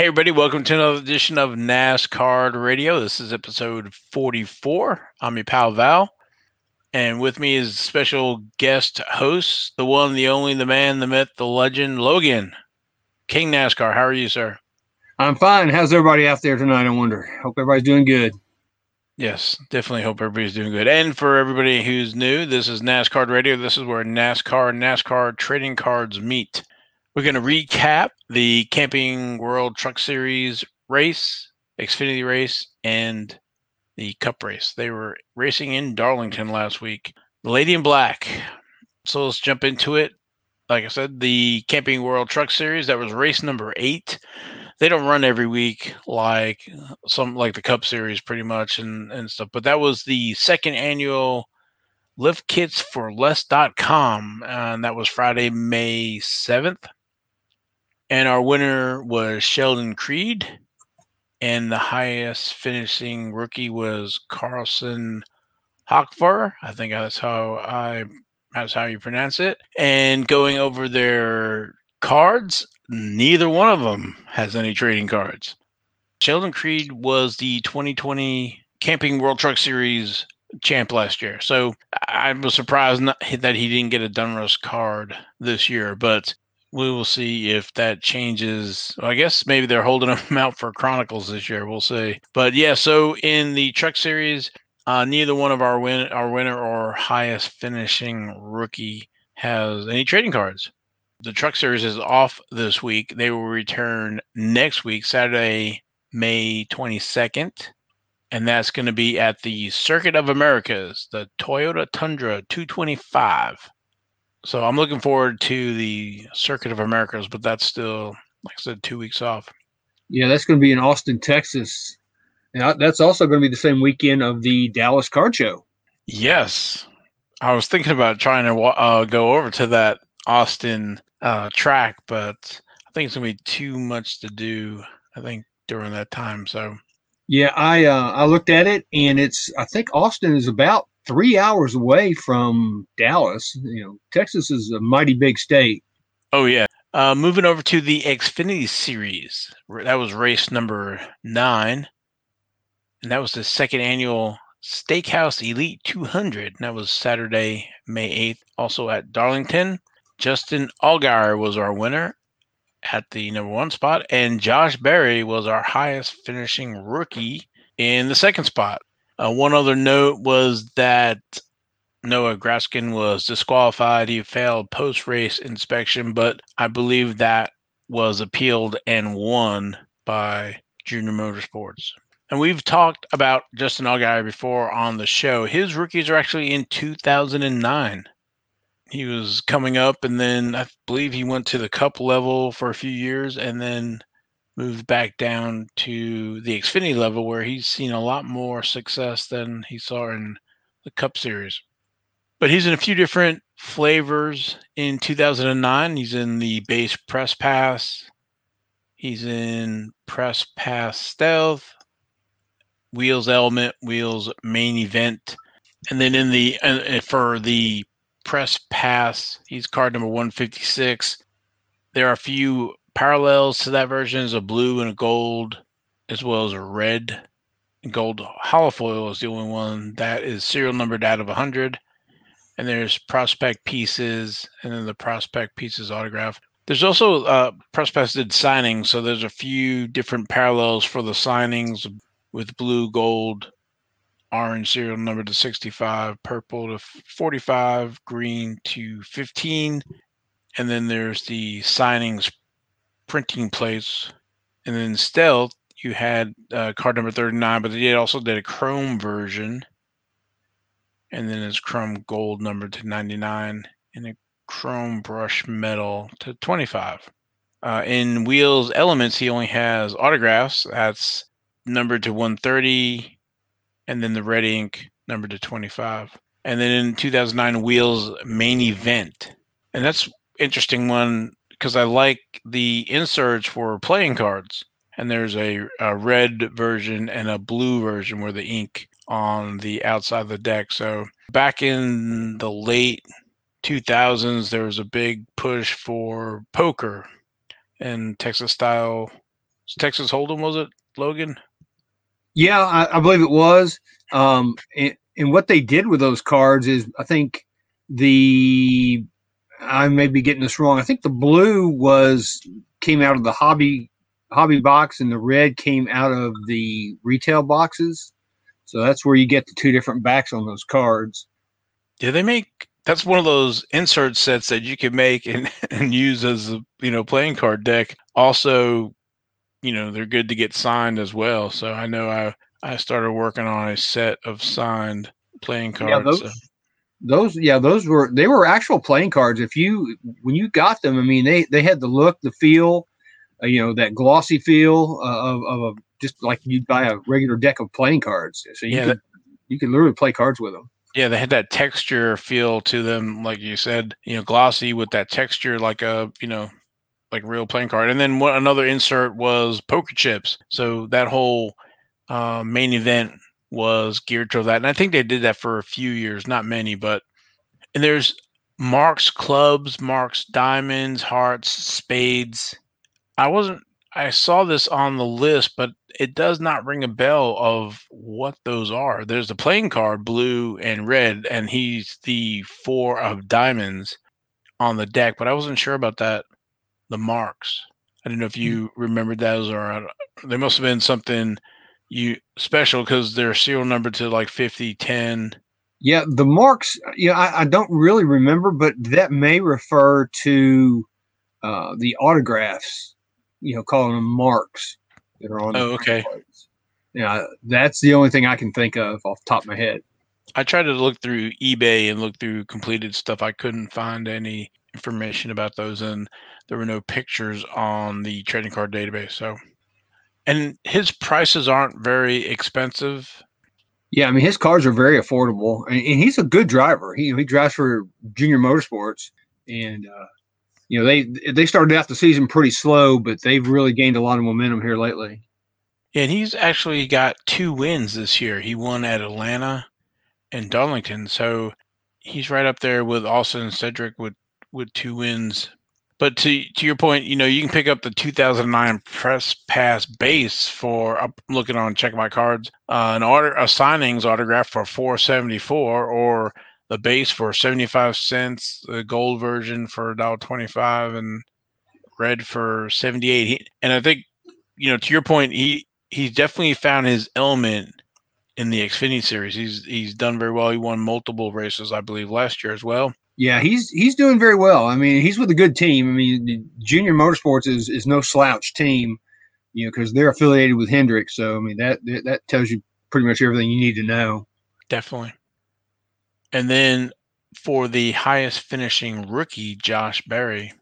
Hey, everybody, welcome to another edition of NASCAR Radio. This is episode 44. I'm your pal Val, and with me is special guest host, the one, the only, the man, the myth, the legend, Logan. King NASCAR, how are you, sir? I'm fine. How's everybody out there tonight? I wonder. Hope everybody's doing good. Yes, definitely hope everybody's doing good. And for everybody who's new, this is NASCAR Radio. This is where NASCAR and NASCAR trading cards meet. We're going to recap the Camping World Truck Series race, Xfinity race, and the Cup race. They were racing in Darlington last week. The Lady in Black. So let's jump into it. Like I said, the Camping World Truck Series, that was race number eight. They don't run every week like some like the Cup Series pretty much and, and stuff. But that was the second annual lift kits for less.com and that was Friday, May 7th. And our winner was Sheldon Creed. And the highest finishing rookie was Carson Hocevar. I think that's how I that's how you pronounce it. And going over their cards, neither one of them has any trading cards. Sheldon Creed was the 2020 Camping World Truck Series champ last year. So I was surprised not, that he didn't get a Donruss card this year, but we will see if that changes. I guess maybe they're holding him out for Chronicles this year. We'll see. But yeah, so in the Truck Series, uh, neither one of our win our winner or highest finishing rookie has any trading cards. The Truck Series is off this week. They will return next week, Saturday, May 22nd. And that's going to be at the Circuit of Americas, the Toyota Tundra 225 so I'm looking forward to the Circuit of Americas, but that's still, like I said, two weeks off. Yeah, that's going to be in Austin, Texas. And that's also going to be the same weekend of the Dallas Card Show. Yes, I was thinking about trying to uh, go over to that Austin uh, track, but I think it's going to be too much to do. I think during that time. So. Yeah, I uh, I looked at it, and it's I think Austin is about three hours away from Dallas. You know, Texas is a mighty big state. Oh yeah. Uh, moving over to the Xfinity Series, that was race number nine, and that was the second annual Steakhouse Elite 200. And that was Saturday, May 8th, also at Darlington. Justin Allgaier was our winner at the number one spot, and Josh Berry was our highest finishing rookie in the second spot. Uh, one other note was that Noah Gragson was disqualified. He failed post race inspection, but I believe that was appealed and won by Junior Motorsports. And we've talked about Justin Allgaier before on the show. His rookies are actually in 2009. He was coming up, and then I believe he went to the cup level for a few years and then moved back down to the Xfinity level where he's seen a lot more success than he saw in the Cup Series. But he's in a few different flavors in 2009. He's in the base press pass. He's in press pass stealth, wheels element, wheels main event. And then in the uh, for the press pass, he's card number 156. There are a few parallels to that version is a blue and a gold, as well as a red. and Gold holofoil is the only one that is serial numbered out of 100. And there's prospect pieces, and then the prospect pieces autograph. There's also uh, prospects did signings, so there's a few different parallels for the signings with blue, gold, orange serial number to 65, purple to 45, green to 15. And then there's the signings printing plates. And then Stealth, you had uh, card number 39, but they also did a Chrome version. And then it's Chrome Gold number to 99 and a Chrome Brush Metal to 25. Uh, in Wheels Elements, he only has autographs. That's numbered to 130, and then the red ink numbered to 25. And then in 2009, Wheels Main Event. And that's interesting one because I like the inserts for playing cards. And there's a, a red version and a blue version where the ink on the outside of the deck. So back in the late 2000s, there was a big push for poker and Texas style Texas Hold'em, was it Logan? Yeah, I, I believe it was. Um, and, and what they did with those cards is, I think the I may be getting this wrong. I think the blue was came out of the hobby hobby box, and the red came out of the retail boxes. So that's where you get the two different backs on those cards. Do they make that's one of those insert sets that you can make and, and use as a you know playing card deck. Also, you know, they're good to get signed as well. So I know I I started working on a set of signed playing cards. Yeah, those, so. Those yeah, those were they were actual playing cards. If you when you got them, I mean they they had the look, the feel, uh, you know, that glossy feel uh, of of a just like you'd buy a regular deck of playing cards. So you Yeah, could you could literally play cards with them. Yeah, they had that texture feel to them, like you said, you know, glossy with that texture, like a you know, like real playing card. And then what another insert was poker chips. So that whole uh, main event was geared to that, and I think they did that for a few years, not many, but and there's marks clubs, marks diamonds, hearts, spades. I wasn't. I saw this on the list, but it does not ring a bell of what those are. There's the playing card, blue and red, and he's the four of diamonds on the deck, but I wasn't sure about that. The marks. I don't know if you remembered those or uh, they must have been something you special because they're serial number to like 50, 10. Yeah, the marks. Yeah, I, I don't really remember, but that may refer to uh, the autographs. You know, calling them marks that are on. Oh, okay. cards. Yeah, that's the only thing I can think of off the top of my head. I tried to look through eBay and look through completed stuff. I couldn't find any information about those, and there were no pictures on the trading card database. So, and his prices aren't very expensive. Yeah, I mean his cars are very affordable, and, and he's a good driver. He he drives for Junior Motorsports, and uh, you know they they started out the season pretty slow, but they've really gained a lot of momentum here lately. And he's actually got two wins this year. He won at Atlanta and Darlington, so he's right up there with Austin and Cedric with with two wins. But to to your point, you know, you can pick up the 2009 Press Pass base for I'm looking on check my cards, uh, an order a signings autograph for 474, or the base for 75 cents, the gold version for $1.25, and red for 78. He, and I think, you know, to your point, he he's definitely found his element in the Xfinity series. He's he's done very well. He won multiple races, I believe, last year as well. Yeah, he's he's doing very well. I mean, he's with a good team. I mean, Junior Motorsports is is no slouch team, you know, because they're affiliated with Hendrick. So I mean, that, that tells you pretty much everything you need to know. Definitely. And then for the highest finishing rookie, Josh Berry.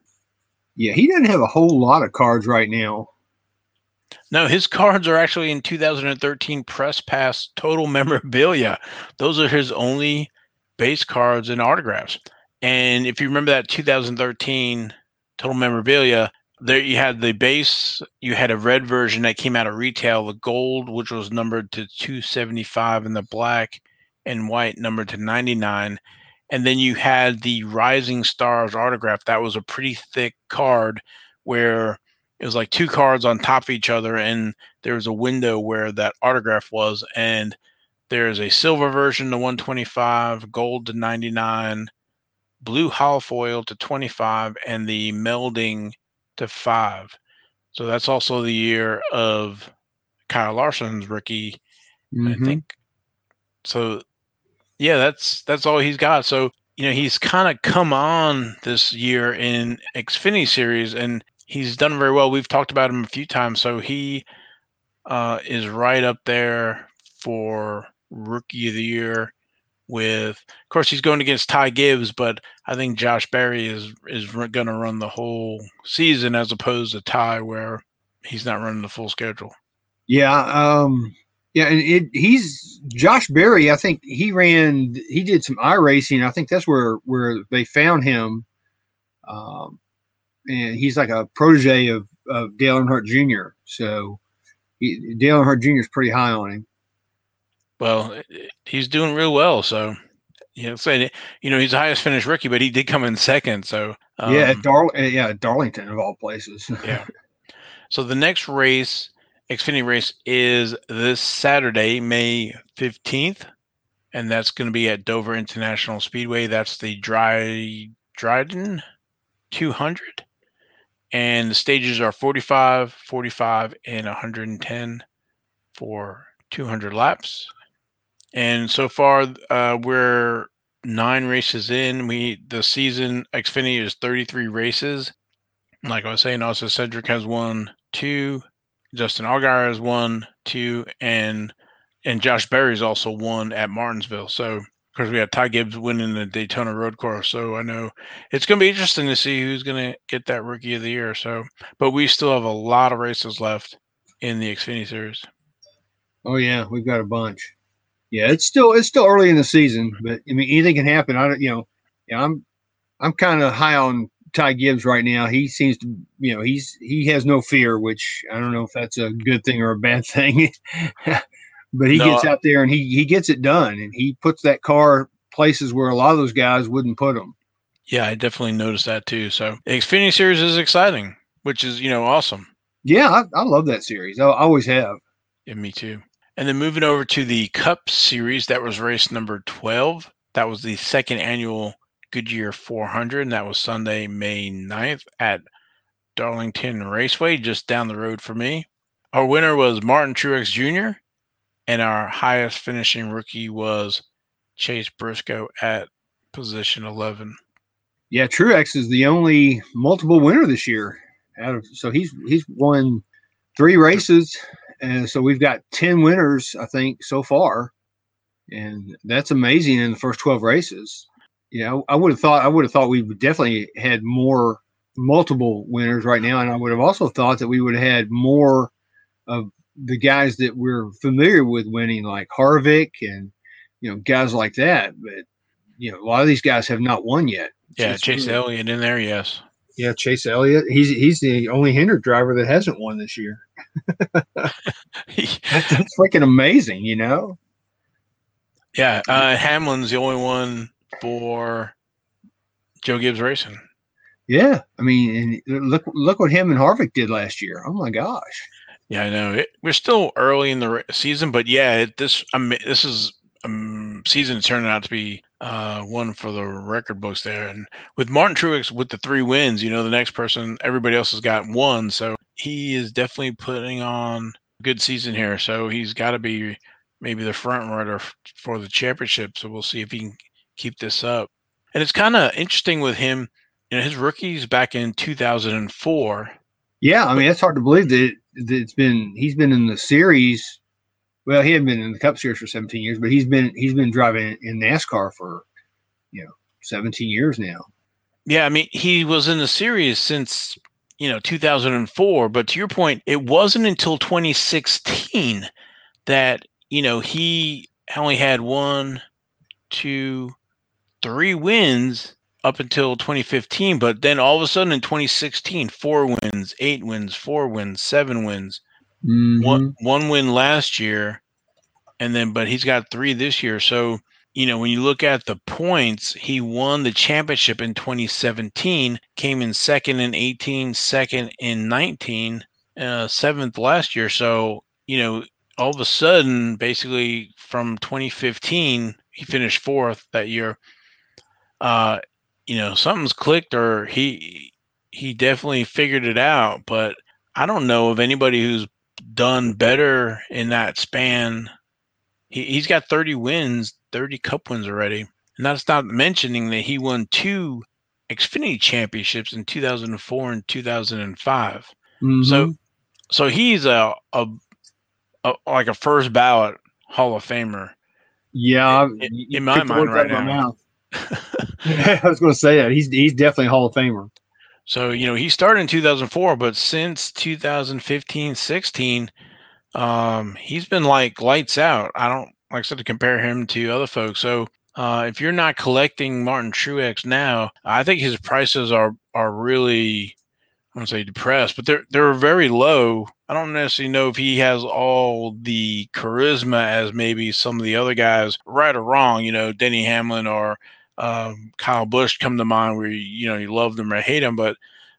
Yeah, he doesn't have a whole lot of cards right now. No, his cards are actually in 2013 Press Pass Total Memorabilia. Those are his only base cards and autographs. And if you remember that 2013 Total Memorabilia, there you had the base, you had a red version that came out of retail, the gold, which was numbered to 275, and the black and white numbered to 99. And then you had the Rising Stars autograph. That was a pretty thick card where it was like two cards on top of each other, and there was a window where that autograph was. And there's a silver version to 125, gold to 99, blue holofoil to 25, and the melting to five. So that's also the year of Kyle Larson's rookie, I Mhm. think. So yeah, that's that's all he's got. So you know he's kind of come on this year in Xfinity series, and he's done very well. We've talked about him a few times, so he uh, is right up there for rookie of the year. With, of course, he's going against Ty Gibbs, but I think Josh Berry is is going to run the whole season as opposed to Ty, where he's not running the full schedule. Yeah, um, yeah, and it, he's Josh Berry. I think he ran. He did some iRacing. I think that's where where they found him. Um, and he's like a protege of of Dale Earnhardt Jr. So he, Dale Earnhardt Jr. is pretty high on him. Well, eh, eh, he's doing real well. So, you know, say you know he's the highest finished rookie, but he did come in second. So, yeah, um, at Dar- yeah, at Darlington of all places. yeah. So the next race, Xfinity race, is this Saturday, May 15th. And that's going to be at Dover International Speedway. That's the Dry Drydene 200. And the stages are 45, 45, and 110 for 200 laps. And so far, uh, we're nine races in. We the season Xfinity is 33 races. Like I was saying, also Cedric has won two, Justin Allgaier has won two, and and Josh Berry's also won at Martinsville. So because we had Ty Gibbs winning the Daytona Road Course, so I know it's going to be interesting to see who's going to get that Rookie of the Year. So, but we still have a lot of races left in the Xfinity Series. Oh yeah, we've got a bunch. Yeah, it's still it's still early in the season, but I mean anything can happen. I don't, you know, yeah, I'm I'm kind of high on Ty Gibbs right now. He seems to, you know, he's he has no fear, which I don't know if that's a good thing or a bad thing. but he no, gets out there and he he gets it done, and he puts that car places where a lot of those guys wouldn't put them. Yeah, I definitely noticed that too. So Xfinity Series is exciting, which is you know awesome. Yeah, I, I love that series. I, I always have. Yeah, me too. And then moving over to the Cup Series, that was race number 12. That was the second annual Goodyear 400, and that was Sunday, May 9th at Darlington Raceway, just down the road for me. Our winner was Martin Truex Jr., and our highest finishing rookie was Chase Briscoe at position 11. Yeah, Truex is the only multiple winner this year. Out of so he's he's won three races and so we've got 10 winners, I think, so far. And that's amazing in the first 12 races. You know, I would have thought I would have thought we would definitely had more multiple winners right now. And I would have also thought that we would have had more of the guys that we're familiar with winning, like Harvick and you know, guys like that. But you know, a lot of these guys have not won yet. Yeah, Chase really, Elliott in there, yes. Yeah, Chase Elliott. He's he's the only Hendrick driver that hasn't won this year. that's freaking amazing, you know. Yeah, uh, Hamlin's the only one for Joe Gibbs Racing. Yeah, I mean, and look look what him and Harvick did last year. Oh my gosh. Yeah, I know. It, we're still early in the season, but yeah, it, this I mean, this is um, season turning out to be uh, one for the record books there. And with Martin Truex with the three wins, you know, the next person, everybody else has got one. So he is definitely putting on a good season here. So he's got to be maybe the front runner for the championship. So we'll see if he can keep this up. And it's kind of interesting with him. You know, his rookies back in 2004. Yeah, I mean, it's hard to believe that, that it's been he's been in the series well, he hadn't been in the Cup Series for 17 years, but he's been he's been driving in NASCAR for you know 17 years now. Yeah, I mean, he was in the series since you know 2004, but to your point, it wasn't until 2016 that you know he only had one, two, three wins up until 2015, but then all of a sudden in 2016, four wins, eight wins, four wins, seven wins. Mm-hmm. One one win last year, and then but he's got three this year. So you know when you look at the points, he won the championship in 2017, came in second in 18, second in 19, uh, seventh last year. So you know all of a sudden, basically from 2015, he finished fourth that year. Uh, you know something's clicked, or he he definitely figured it out, but. I don't know of anybody who's done better in that span. He, he's got 30 wins, 30 cup wins already. And that's not mentioning that he won two Xfinity championships in 2004 and 2005. Mm-hmm. So, so he's a, a, a, like a first ballot Hall of Famer. Yeah, in, in my mind right now. I was going to say that he's he's definitely a Hall of Famer. So, you know, he started in 2004, but since 2015, 16, um, he's been like lights out. I don't, like I said, to compare him to other folks. So, uh, if you're not collecting Martin Truex now, I think his prices are are really, I don't say depressed, but they're they're very low. I don't necessarily know if he has all the charisma as maybe some of the other guys, right or wrong. You know, Denny Hamlin or um, Kyle Busch come to mind where you know you love them or hate them, but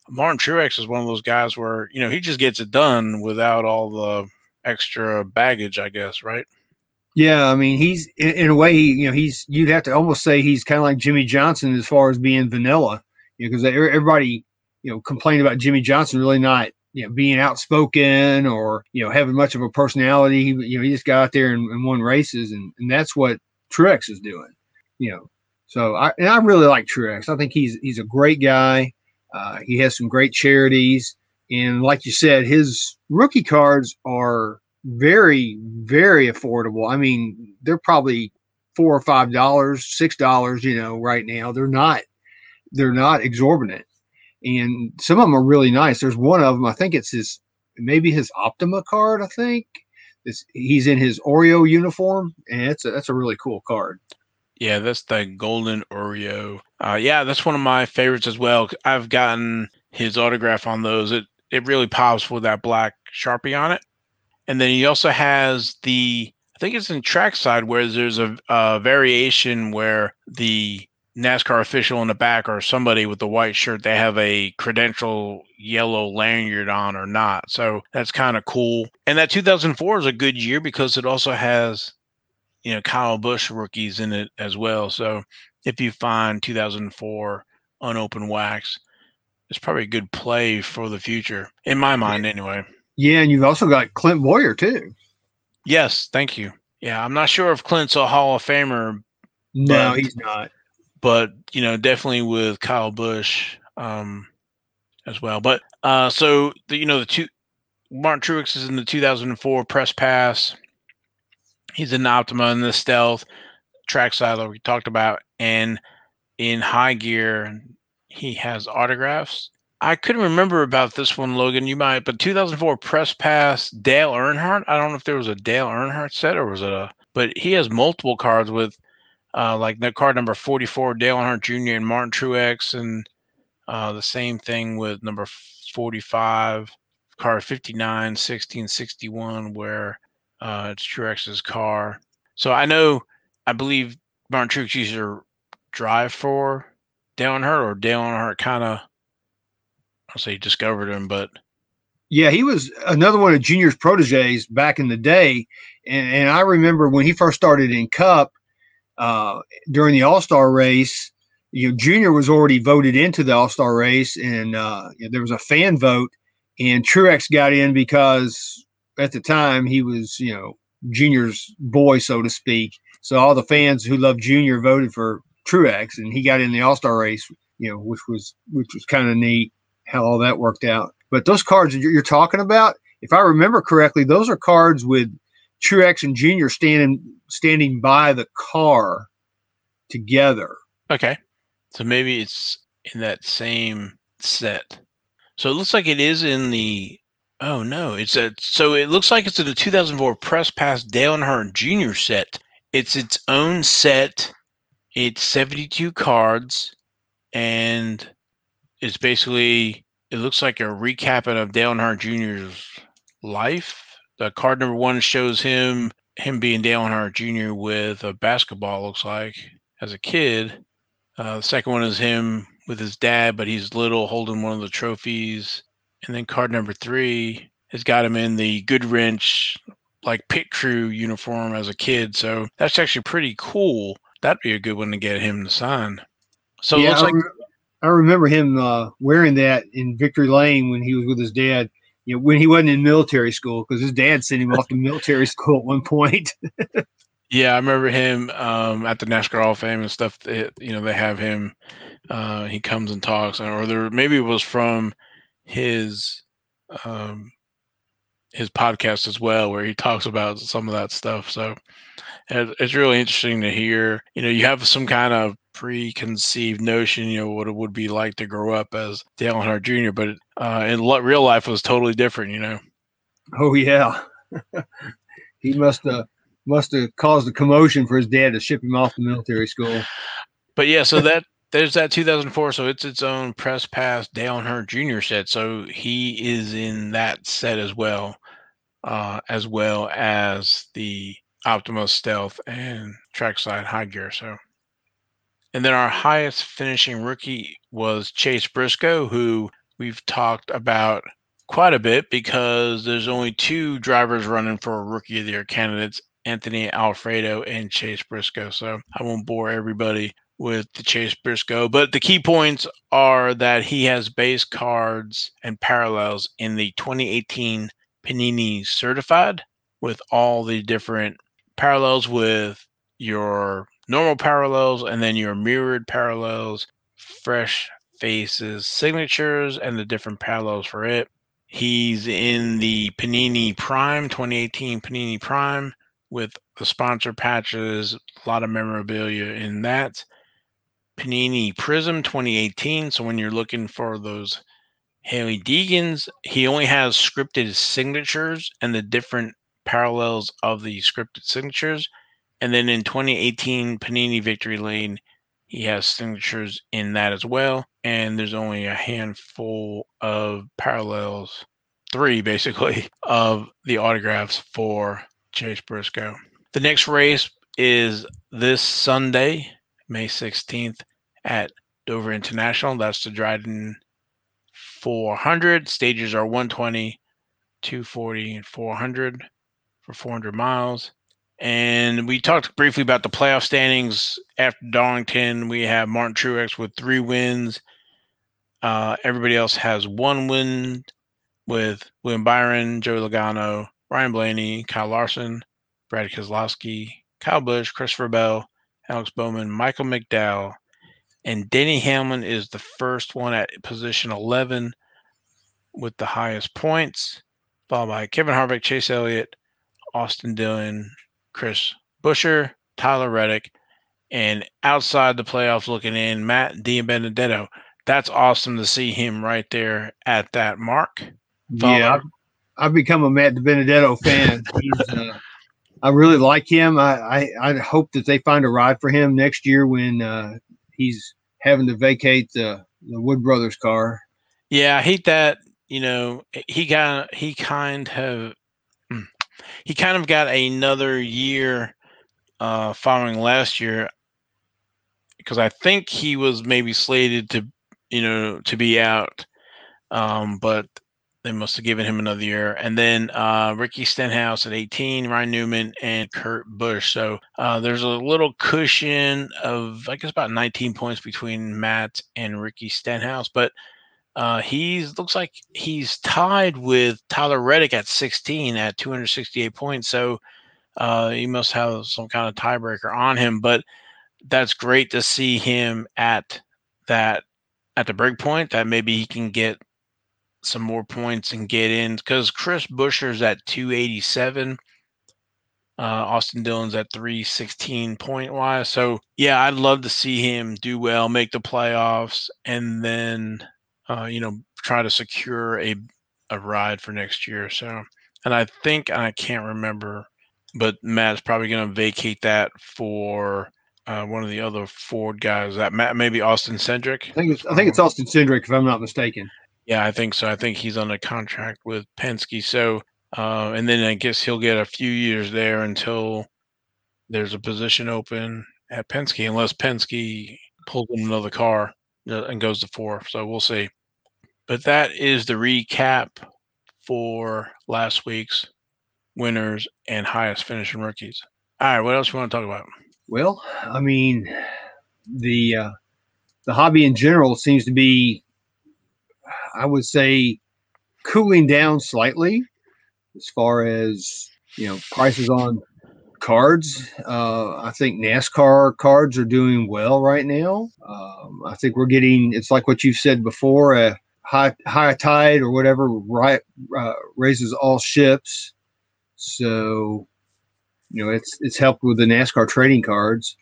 Martin Truex is one of those guys where you know he just gets it done without all the extra baggage, I guess, right? Yeah, I mean, he's in, in a way, you know, he's you'd have to almost say he's kind of like Jimmie Johnson as far as being vanilla, you know, because everybody, you know, complained about Jimmie Johnson really not, you know, being outspoken or you know having much of a personality. He, you know, he just got out there and, and won races, and and that's what Truex is doing, you know. So I and I really like Truex. I think he's he's a great guy. Uh, he has some great charities, and like you said, his rookie cards are very, very affordable. I mean, they're probably four or five dollars, six dollars, you know, right now. They're not they're not exorbitant. And some of them are really nice. There's one of them, I think it's his maybe his Optima card, I think. It's, he's in his Oreo uniform, and it's a, that's a really cool card. Yeah, that's the golden Oreo. Uh, yeah, that's one of my favorites as well. I've gotten his autograph on those. It it really pops with that black sharpie on it. And then he also has the I think it's in trackside where there's a, a variation where the NASCAR official in the back or somebody with the white shirt, they have a credential yellow lanyard on or not. So that's kind of cool. And that 2004 is a good year because it also has, you know, Kyle Busch rookies in it as well. So if you find 2004 unopened wax, it's probably a good play for the future, in my mind, anyway. Yeah, and you've also got Clint Bowyer too. Yes, thank you. Yeah, I'm not sure if Clint's a Hall of Famer. No, but, he's not. But you know, definitely with Kyle Busch um, as well. But uh, so the, you know the two Martin Truex is in the 2004 press pass. He's in the Optima and the Stealth Trackside we talked about, and in high gear, he has autographs. I couldn't remember about this one, Logan. You might, but 2004 press pass Dale Earnhardt. I don't know if there was a Dale Earnhardt set or was it a, but he has multiple cards with, uh, like the card number 44, Dale Earnhardt Jr. and Martin Truex, and uh, the same thing with number 45, card 59, 16, 61, where uh, it's Truex's car. So I know, I believe Martin Truex used to drive for Dale Earnhardt, or Dale Earnhardt kind of I'll say discovered him, but yeah, he was another one of Junior's proteges back in the day. And, and I remember when he first started in Cup uh, during the All Star race, you know, Junior was already voted into the All Star race, and uh, you know, there was a fan vote, and Truex got in because at the time he was, you know, Junior's boy, so to speak. So all the fans who loved Junior voted for Truex, and he got in the All Star race, you know, which was which was kind of neat how all that worked out. But those cards that you're talking about, if I remember correctly, those are cards with Truex and Junior standing standing by the car together. Okay, so maybe it's in that same set. So it looks like it is in the. Oh no, it's a. So it looks like it's in the 2004 Press Pass Dale Earnhardt Jr. set. It's its own set. It's 72 cards, and it's basically it looks like a recapping of Dale Earnhardt Jr.'s life. The card number one shows him him being Dale Earnhardt Jr. with a basketball. Looks like as a kid. Uh, the second one is him with his dad, but he's little, holding one of the trophies. And then card number three has got him in the Goodwrench like pit crew uniform as a kid. So that's actually pretty cool. That'd be a good one to get him to sign. So yeah, it looks like I remember him uh, wearing that in Victory Lane when he was with his dad. You know, when he wasn't in military school because his dad sent him off to military school at one point. yeah, I remember him um, at the NASCAR Hall of Fame and stuff. It, you know, they have him. Uh, he comes and talks, or there maybe it was from his um, his podcast as well, where he talks about some of that stuff. So it's really interesting to hear. You know, you have some kind of preconceived notion, you know, what it would be like to grow up as Dale Earnhardt Jr., but uh, in real life was totally different, you know. Oh yeah, he must have must have caused a commotion for his dad to ship him off to military school. But yeah, so that there's that 2004, so it's its own press pass Dale Earnhardt Jr. set, so he is in that set as well, uh, as well as the Optima Stealth and Trackside High Gear. So and then our highest finishing rookie was Chase Briscoe, who we've talked about quite a bit because there's only two drivers running for rookie of the year candidates Anthony Alfredo and Chase Briscoe. So I won't bore everybody with the Chase Briscoe, but the key points are that he has base cards and parallels in the 2018 Panini Certified with all the different parallels with your normal parallels and then your mirrored parallels, fresh faces, signatures, and the different parallels for it. He's in the Panini Prime 2018 Panini Prime with the sponsor patches, a lot of memorabilia in that. Panini Prism 2018. So when you're looking for those Hailie Deegans, he only has scripted signatures and the different parallels of the scripted signatures. And then in 2018 Panini Victory Lane, he has signatures in that as well. And there's only a handful of parallels, three basically, of the autographs for Chase Briscoe. The next race is this Sunday, May 16th at Dover International. That's the Drydene 400. Stages are 120, 240, and 400 for 400 miles. And we talked briefly about the playoff standings after Darlington. We have Martin Truex with three wins. Uh, everybody else has one win with William Byron, Joey Logano, Ryan Blaney, Kyle Larson, Brad Keselowski, Kyle Busch, Christopher Bell, Alex Bowman, Michael McDowell, and Denny Hamlin is the first one at position 11 with the highest points, followed by Kevin Harvick, Chase Elliott, Austin Dillon, Chris Buescher, Tyler Reddick, and outside the playoffs looking in, Matt DiBenedetto. That's awesome to see him right there at that mark. Yeah, I've, I've, become a Matt DiBenedetto fan. uh, I really like him. I, I, I hope that they find a ride for him next year when uh, he's having to vacate the the Wood Brothers car. Yeah, I hate that. You know, he got he kind of hmm, he kind of got another year uh, following last year because I think he was maybe slated to you know to be out, um, but they must have given him another year. And then uh, Ricky Stenhouse at 18, Ryan Newman, and Kurt Busch. So uh, there's a little cushion of, I guess, about 19 points between Matt and Ricky Stenhouse. But uh, he's looks like he's tied with Tyler Reddick at 16 at 268 points. So uh, he must have some kind of tiebreaker on him. But that's great to see him at that at the break point that maybe he can get some more points and get in because Chris Buescher's at 287. Uh, Austin Dillon's at 316 point wise. So, yeah, I'd love to see him do well, make the playoffs, and then, uh, you know, try to secure a, a ride for next year. So, and I think, I can't remember, but Matt's probably going to vacate that for uh, one of the other Ford guys. That Matt, maybe Austin Cindric. I think it's, I think it's Austin Cindric, if I'm not mistaken. Yeah, I think so. I think he's on a contract with Penske. So, uh, and then I guess he'll get a few years there until there's a position open at Penske, unless Penske pulls in another car uh, and goes to four. So we'll see. But that is the recap for last week's winners and highest finishing rookies. All right, what else you want to talk about? Well, I mean, the uh, the hobby in general seems to be I would say cooling down slightly as far as you know prices on cards. Uh, I think NASCAR cards are doing well right now. Um, I think we're getting it's like what you've said before a high high tide or whatever right uh, raises all ships. So you know it's it's helped with the NASCAR trading cards.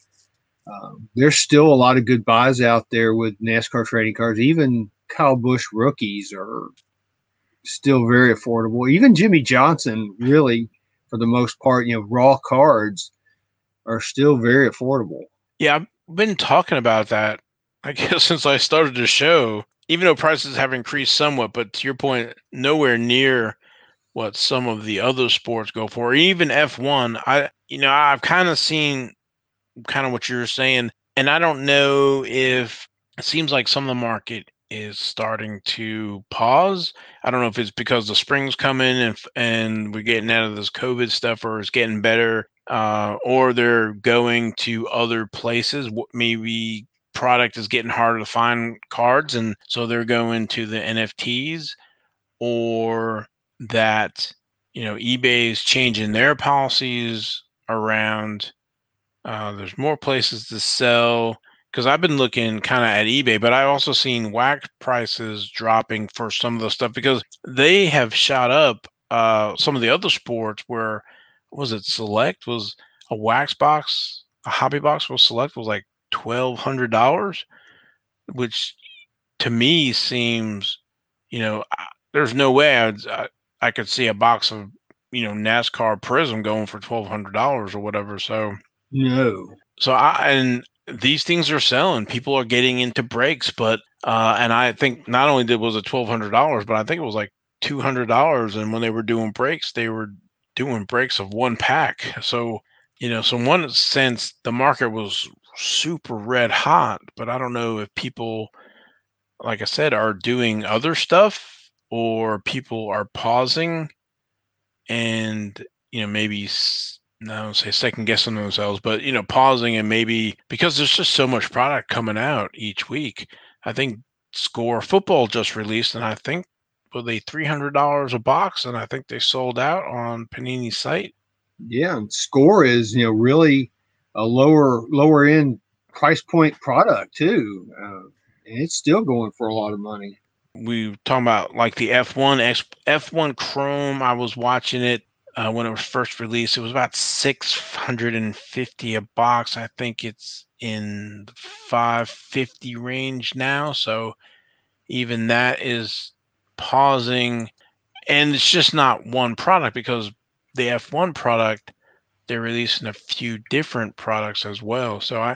Um, there's still a lot of good buys out there with NASCAR trading cards. Even Kyle Busch rookies are still very affordable. Even Jimmie Johnson, really, for the most part, you know, raw cards are still very affordable. Yeah, I've been talking about that, I guess, since I started the show. Even though prices have increased somewhat, but to your point, nowhere near what some of the other sports go for. Even F1, I, you know, I've kind of seen kind of what you're saying, and I don't know if it seems like some of the market is starting to pause. I don't know if it's because the spring's coming and and we're getting out of this COVID stuff, or it's getting better, uh, or they're going to other places. Maybe product is getting harder to find cards, and so they're going to the NFTs, or that you know eBay is changing their policies around. Uh, there's more places to sell because I've been looking kind of at eBay, but I've also seen wax prices dropping for some of the stuff because they have shot up. Uh, some of the other sports where was it select was a wax box, a hobby box was select was like twelve hundred dollars, which to me seems, you know, there's no way I'd, I I could see a box of you know NASCAR Prism going for twelve hundred dollars or whatever. So no. So I and these things are selling. People are getting into breaks, but uh, and I think not only did was it twelve hundred dollars, but I think it was like two hundred dollars. And when they were doing breaks, they were doing breaks of one pack. So you know, so in one sense, the market was super red hot. But I don't know if people, like I said, are doing other stuff or people are pausing and you know maybe I don't say second guessing themselves, but you know, pausing and maybe because there's just so much product coming out each week. I think Score Football just released, and I think were they three hundred dollars a box, and I think they sold out on Panini's site. Yeah, and Score is you know really a lower lower end price point product too, uh, and it's still going for a lot of money. We talking about like the F1 F1 Chrome. I was watching it uh, when it was first released. It was about 650 a box. I think it's in the 550 range now. So even that is pausing. And it's just not one product because the F1 product, they're releasing a few different products as well. So I,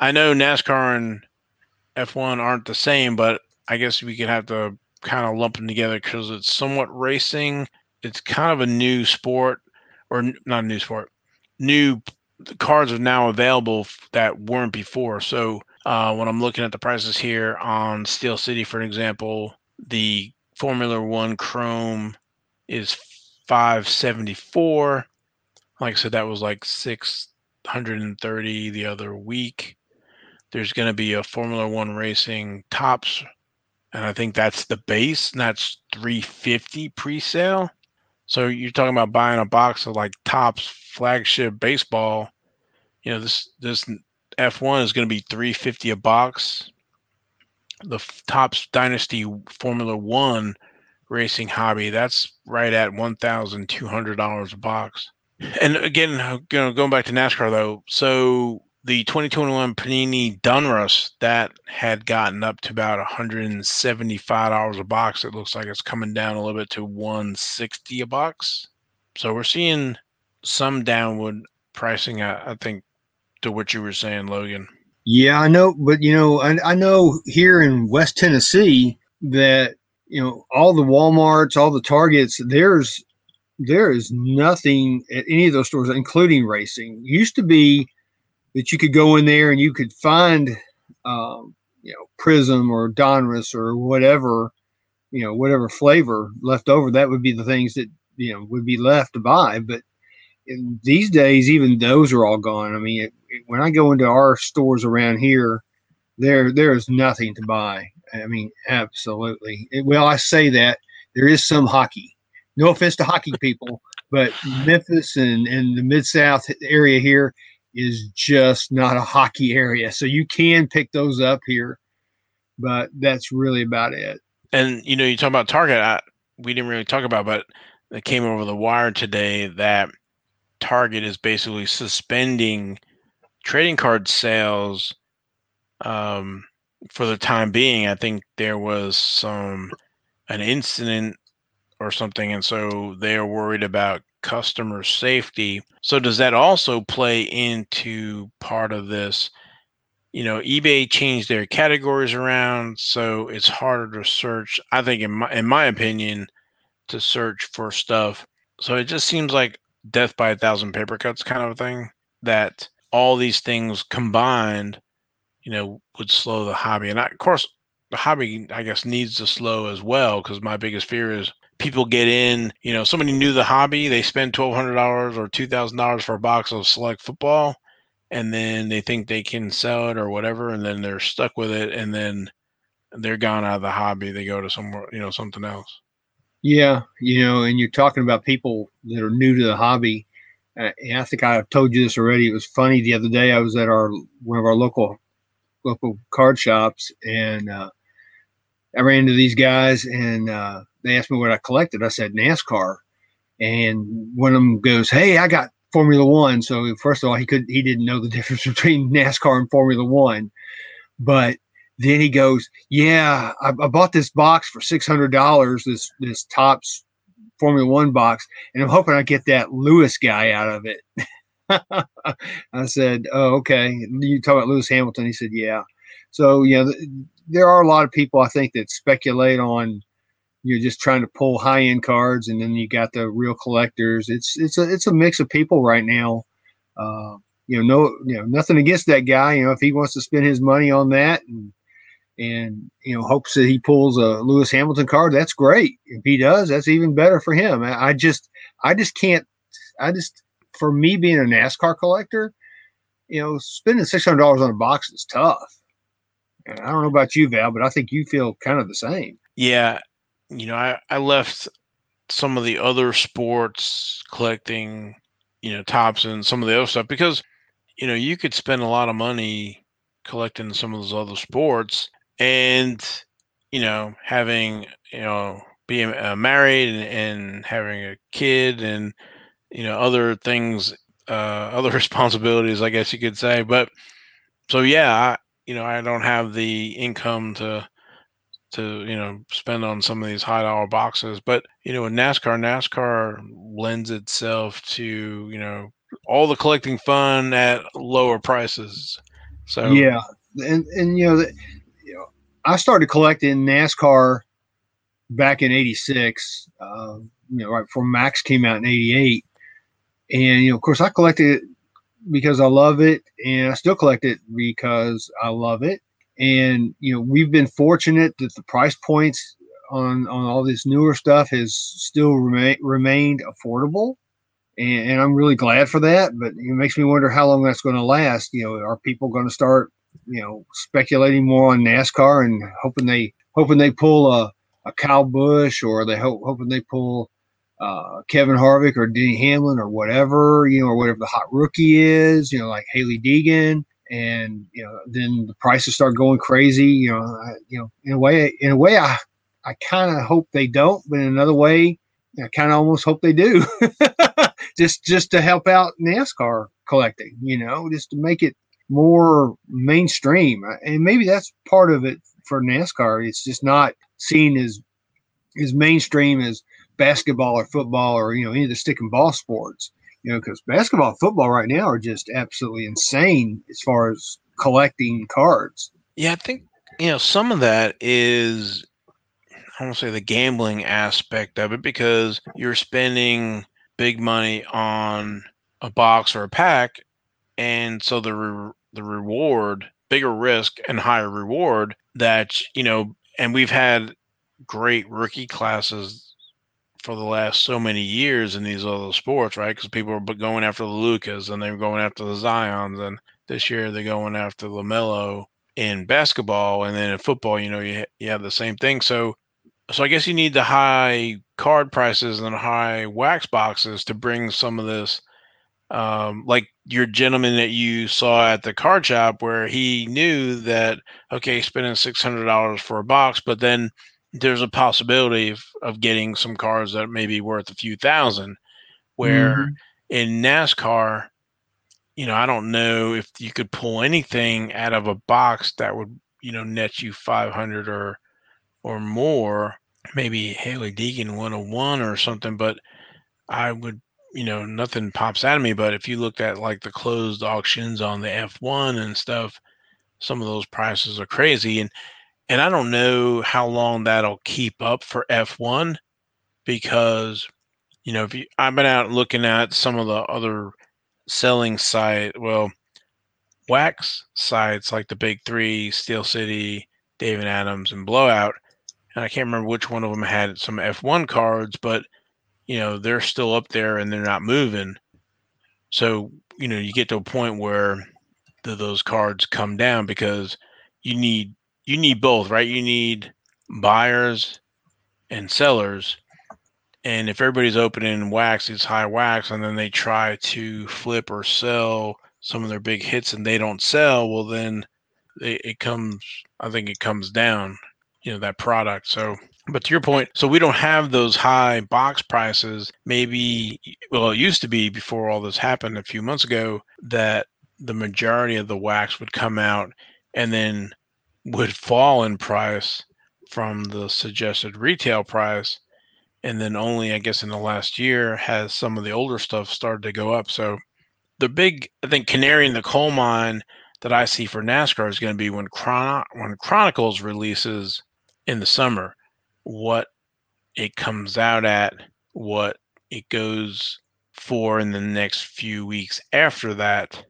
I know NASCAR and F1 aren't the same, but I guess we could have to kind of lump them together because it's somewhat racing it's kind of a new sport, or not a new sport. New cards are now available that weren't before. So uh, when I'm looking at the prices here on Steel City, for example, the Formula One Chrome is 574. Like I said, that was like 630 the other week. There's going to be a Formula One Racing Topps, and I think that's the base, and that's 350 pre-sale. So you're talking about buying a box of like Topps flagship baseball. You know this this F1 is going to be 350 a box. The Topps Dynasty Formula One racing hobby that's right at $1,200 a box. And again, you know, going back to NASCAR though, so the 2021 Panini Donruss that had gotten up to about 175 dollars a box. It looks like it's coming down a little bit to 160 a box. So we're seeing some downward pricing. I, I think to what you were saying, Logan. Yeah, I know, but you know, I, I know here in West Tennessee that you know all the WalMarts, all the Targets. There's there is nothing at any of those stores, including racing. Used to be that you could go in there and you could find, um, you know, Prism or Donruss or whatever, you know, whatever flavor left over. That would be the things that you know would be left to buy. But these days, even those are all gone. I mean, it, it, when I go into our stores around here, there there is nothing to buy. I mean, absolutely. well, I say that there is some hockey. No offense to hockey people, but Memphis and, and the Mid South area here, is just not a hockey area. So you can pick those up here, but that's really about it. And you know, you talk about Target. I, we didn't really talk about, but it came over the wire today that Target is basically suspending trading card sales um, for the time being. I think there was some an incident or something, and so they're worried about customer safety. So does that also play into part of this? You know, eBay changed their categories around, so it's harder to search. I think, in my in my opinion, to search for stuff. So it just seems like death by a thousand paper cuts kind of a thing. That all these things combined, you know, would slow the hobby. And I, of course, the hobby, I guess, needs to slow as well. Because my biggest fear is people get in, you know, somebody new to the hobby, they spend twelve hundred dollars or two thousand dollars for a box of select football, and then they think they can sell it or whatever, and then they're stuck with it, and then they're gone out of the hobby. They go to somewhere, you know, something else. Yeah, you know, and you're talking about people that are new to the hobby. Uh, I think I told you this already. It was funny the other day. I was at our one of our local local card shops, and uh, I ran into these guys, and uh, they asked me what I collected. I said NASCAR, and one of them goes, "Hey, I got Formula One." So first of all, he could he didn't know the difference between NASCAR and Formula One, but then he goes, "Yeah, I, I bought this box for six hundred dollars. This this Topps Formula One box, and I'm hoping I get that Lewis guy out of it." I said, "Oh, okay." You talk about Lewis Hamilton? He said, "Yeah." So yeah, th- there are a lot of people I think that speculate on you're just trying to pull high end cards, and then you got the real collectors. It's it's a it's a mix of people right now. Uh, you know, no, you know, nothing against that guy. You know, if he wants to spend his money on that and and you know hopes that he pulls a Lewis Hamilton card, that's great. If he does, that's even better for him. I just I just can't. I just for me being a NASCAR collector, you know, spending six hundred dollars on a box is tough. I don't know about you, Val, but I think you feel kind of the same. Yeah, you know, I, I left some of the other sports collecting, you know, Topps and some of the other stuff because, you know, you could spend a lot of money collecting some of those other sports and, you know, having, you know, being uh, married and, and having a kid and, you know, other things, uh, other responsibilities, I guess you could say. But so, yeah, I, you know, I don't have the income to, to you know spend on some of these high dollar boxes but you know in nascar nascar lends itself to you know all the collecting fun at lower prices. So yeah and and you know, the, you know i started collecting nascar back in 86 uh, you know right before Maxx came out in 88 and you know of course i collected it because i love it and i still collect it because i love it and you know we've been fortunate that the price points on on all this newer stuff has still remain, remained affordable. And, and, i'm really glad for that but it makes me wonder how long that's going to last. You know are people going to start you know speculating more on nascar and hoping they hoping they pull a, a kyle busch or they hope hoping they pull uh, Kevin Harvick or Denny Hamlin or whatever, you know, or whatever the hot rookie is, you know, like Hailie Deegan and you know then the prices start going crazy you know I, you know in a way in a way i i kind of hope they don't but in another way i kind of almost hope they do. Just just to help out nascar collecting you know just to make it more mainstream. And maybe that's part of it for nascar. It's just not seen as as mainstream as basketball or football or you know any of the stick and ball sports you know, because basketball and football right now are just absolutely insane as far as collecting cards. Yeah, I think you know some of that is I don't say the gambling aspect of it because you're spending big money on a box or a pack, and so the re- the reward, bigger risk and higher reward. That you know, and we've had great rookie classes for the last so many years in these other sports, right? Because people are going after the Lukas and they're going after the Zions, and this year they're going after LaMelo in basketball, and then in football, you know, you you have the same thing. So, so I guess you need the high card prices and high wax boxes to bring some of this. Um, like your gentleman that you saw at the card shop, where he knew that okay, spending six hundred dollars for a box, but then there's a possibility of, of getting some cars that may be worth a few thousand. Where mm-hmm. in NASCAR, you know, I don't know if you could pull anything out of a box that would, you know, net you 500 or or more. Maybe Hailie Deegan 101 or something, but I would, you know, nothing pops out of me. But if you looked at like the closed auctions on the F1 and stuff, some of those prices are crazy. And and I don't know how long that'll keep up for F1 because you know if you I've been out looking at some of the other selling site well wax sites like the big 3 Steel City Dave & Adam's and Blowout. And I can't remember which one of them had some F1 cards, but you know they're still up there and they're not moving. So you know you get to a point where the, those cards come down because you need you need both, right? You need buyers and sellers. And if everybody's opening wax, it's high wax, and then they try to flip or sell some of their big hits and they don't sell, well, then it, it comes, I think it comes down, you know, that product. So, but to your point, so we don't have those high box prices. Maybe, well, it used to be before all this happened a few months ago that the majority of the wax would come out and then would fall in price from the suggested retail price and then only i guess in the last year has some of the older stuff started to go up. So the big i think canary in the coal mine that i see for nascar is going to be when Chron- when chronicles releases in the summer what it comes out at what it goes for in the next few weeks after that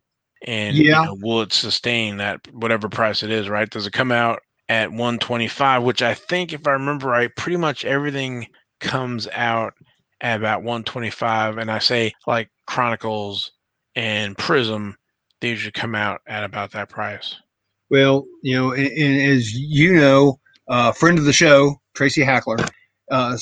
and yeah. you know, will it sustain that whatever price it is right? Does it come out at 125 which i think if i remember right pretty much everything comes out at about 125 and i say like chronicles and prism they usually come out at about that price. Well you know and, and as you know a uh, friend of the show tracy hackler uh,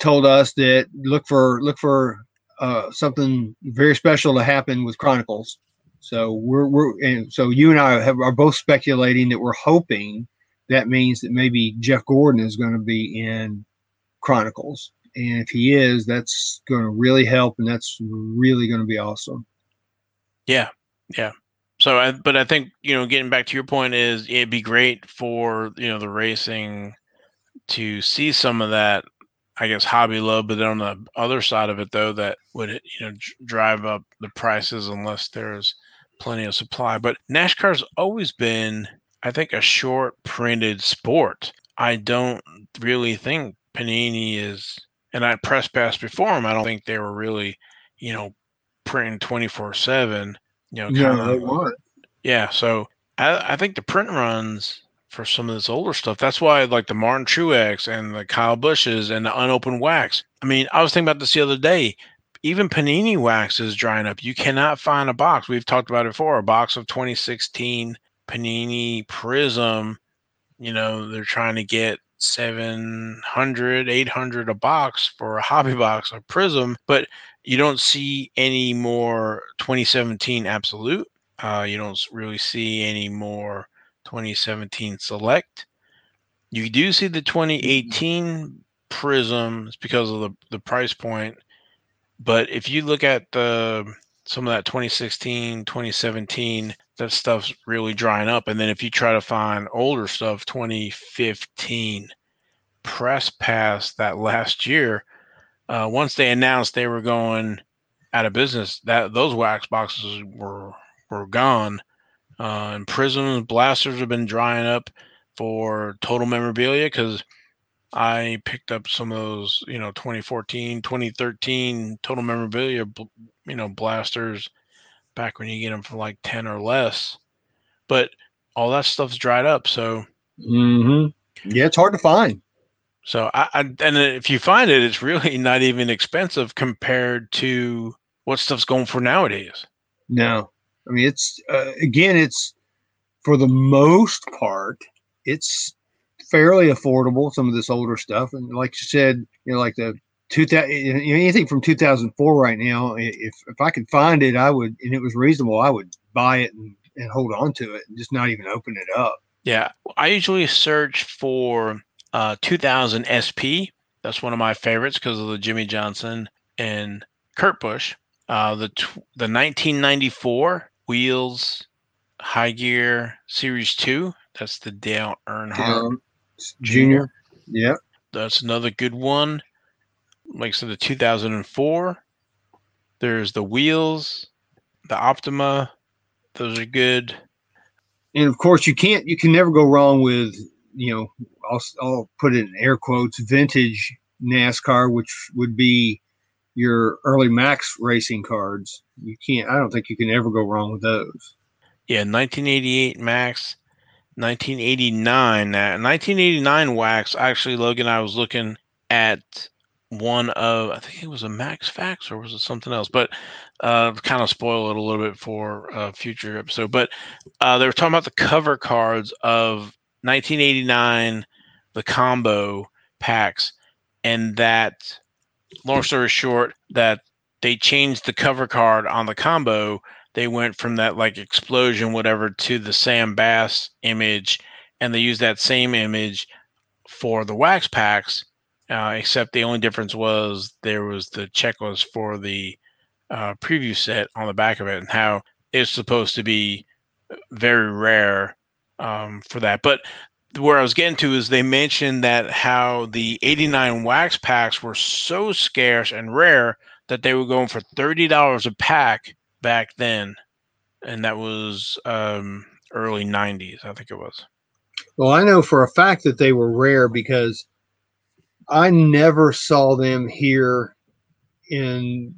told us that look for look for uh, something very special to happen with chronicles so we're we're and so you and I have, are both speculating that we're hoping that means that maybe Jeff Gordon is going to be in Chronicles, and if he is, that's going to really help, and that's really going to be awesome. Yeah, yeah. So, I, but I think you know, getting back to your point is it'd be great for you know the racing to see some of that I guess hobby love, but then on the other side of it though, that would you know drive up the prices unless there's plenty of supply. But NASCAR's always been, I think, a short printed sport. I don't really think Panini is, and I press pass before them. I don't think they were really, you know, printing twenty four seven. You know, yeah, they weren't. Yeah, so I, I think the print runs for some of this older stuff. That's why like the Martin Truex and the Kyle Busches and the unopened wax. I mean, I was thinking about this the other day. Even Panini wax is drying up. You cannot find a box. We've talked about it before. A box of 2016 Panini Prism. You know, they're trying to get 700, 800 a box for a hobby box of Prism, but you don't see any more 2017 Absolute. Uh, you don't really see any more 2017 Select. You do see the 2018 Prisms because of the, the price point. But if you look at the some of that 2016, 2017, that stuff's really drying up. And then if you try to find older stuff, 2015 press pass that last year, uh, once they announced they were going out of business, that those wax boxes were were gone. Uh, and prisms, blasters have been drying up for total memorabilia because I picked up some of those, you know, 2014, 2013 total memorabilia, you know, blasters back when you get them for like 10 or less. But all that stuff's dried up. So, mm-hmm. yeah, it's hard to find. So, I, I, and if you find it, it's really not even expensive compared to what stuff's going for nowadays. No, I mean, it's uh, again, it's for the most part, it's fairly affordable. Some of this older stuff, and like you said, you know, like the 2000, you know, anything from 2004 right now. If if I could find it, I would, and it was reasonable, I would buy it and, and hold on to it, and just not even open it up. Yeah, I usually search for uh, 2000 SP. That's one of my favorites because of the Jimmie Johnson and Kurt Busch. Uh, the the 1994 Wheels High Gear Series 2. That's the Dale Earnhardt Jr. Yep. That's another good one. Like I said, the 2004. There's the Wheels, the Optima. Those are good. And of course, you can't, you can never go wrong with, you know, I'll, I'll put it in air quotes, vintage NASCAR, which would be your early Maxx racing cards. You can't. I don't think you can ever go wrong with those. Yeah, 1988 Maxx, 1989. That 1989 wax. Actually, Logan, I was looking at one of I think it was a Max Fax or was it something else? But uh, kind of spoil it a little bit for a future episode. But uh, they were talking about the cover cards of 1989, the combo packs, and that long story short, that they changed the cover card on the combo. They went from that like explosion, whatever, to the Sam Bass image, and they used that same image for the wax packs. Uh, except the only difference was there was the checklist for the uh, preview set on the back of it and how it's supposed to be very rare um, for that. But where I was getting to is they mentioned that how the 89 wax packs were so scarce and rare that they were going for $30 a pack back then. And that was um, early 90s, I think it was. Well, I know for a fact that they were rare because I never saw them here in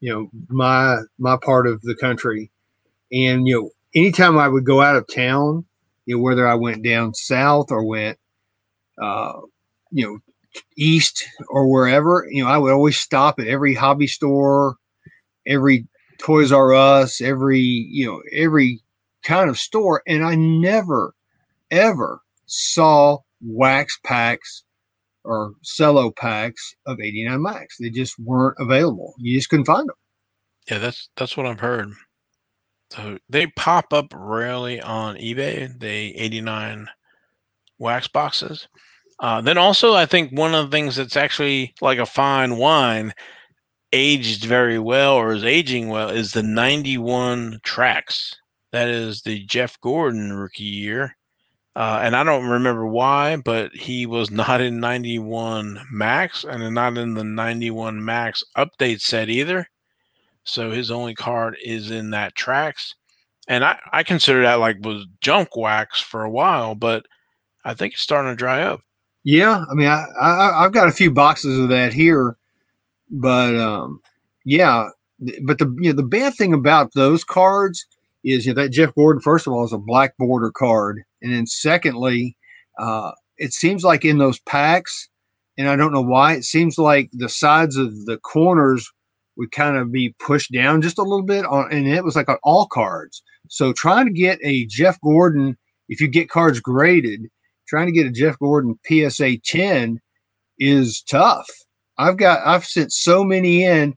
you know my my part of the country and you know anytime i would go out of town you know whether i went down south or went uh you know east or wherever you know i would always stop at every hobby store every toys r us every you know every kind of store and i never ever saw wax packs or cello packs of 89 Maxx. They just weren't available. You just couldn't find them. Yeah, that's that's what I've heard. So they pop up rarely on eBay. The 89 wax boxes. Uh, then also, I think one of the things that's actually like a fine wine, aged very well or is aging well, is the 91 tracks. That is the Jeff Gordon rookie year. Uh, and I don't remember why, but he was not in 91 Maxx and not in the 91 Maxx update set either. So his only card is in that tracks. And I, I consider that like was junk wax for a while, but I think it's starting to dry up. Yeah, I mean, I, I I've got a few boxes of that here, but um, yeah, but the you know the bad thing about those cards is you know, that Jeff Gordon first of all is a black border card, and then secondly, uh, it seems like in those packs, and I don't know why, it seems like the sides of the corners would kind of be pushed down just a little bit on, and it was like on all cards. So trying to get a Jeff Gordon, if you get cards graded, trying to get a Jeff Gordon PSA 10 is tough. I've got I've sent so many in,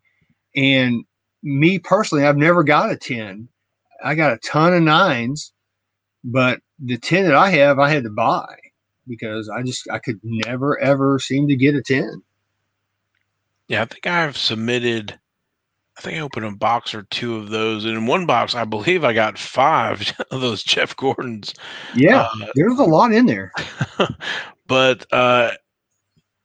and me personally, I've never got a 10. I got a ton of nines, but the 10 that I have, I had to buy because I just I could never ever seem to get a 10. Yeah, I think I've submitted I think I opened a box or two of those. And in one box, I believe I got five of those Jeff Gordons. Yeah, uh, there's a lot in there. but uh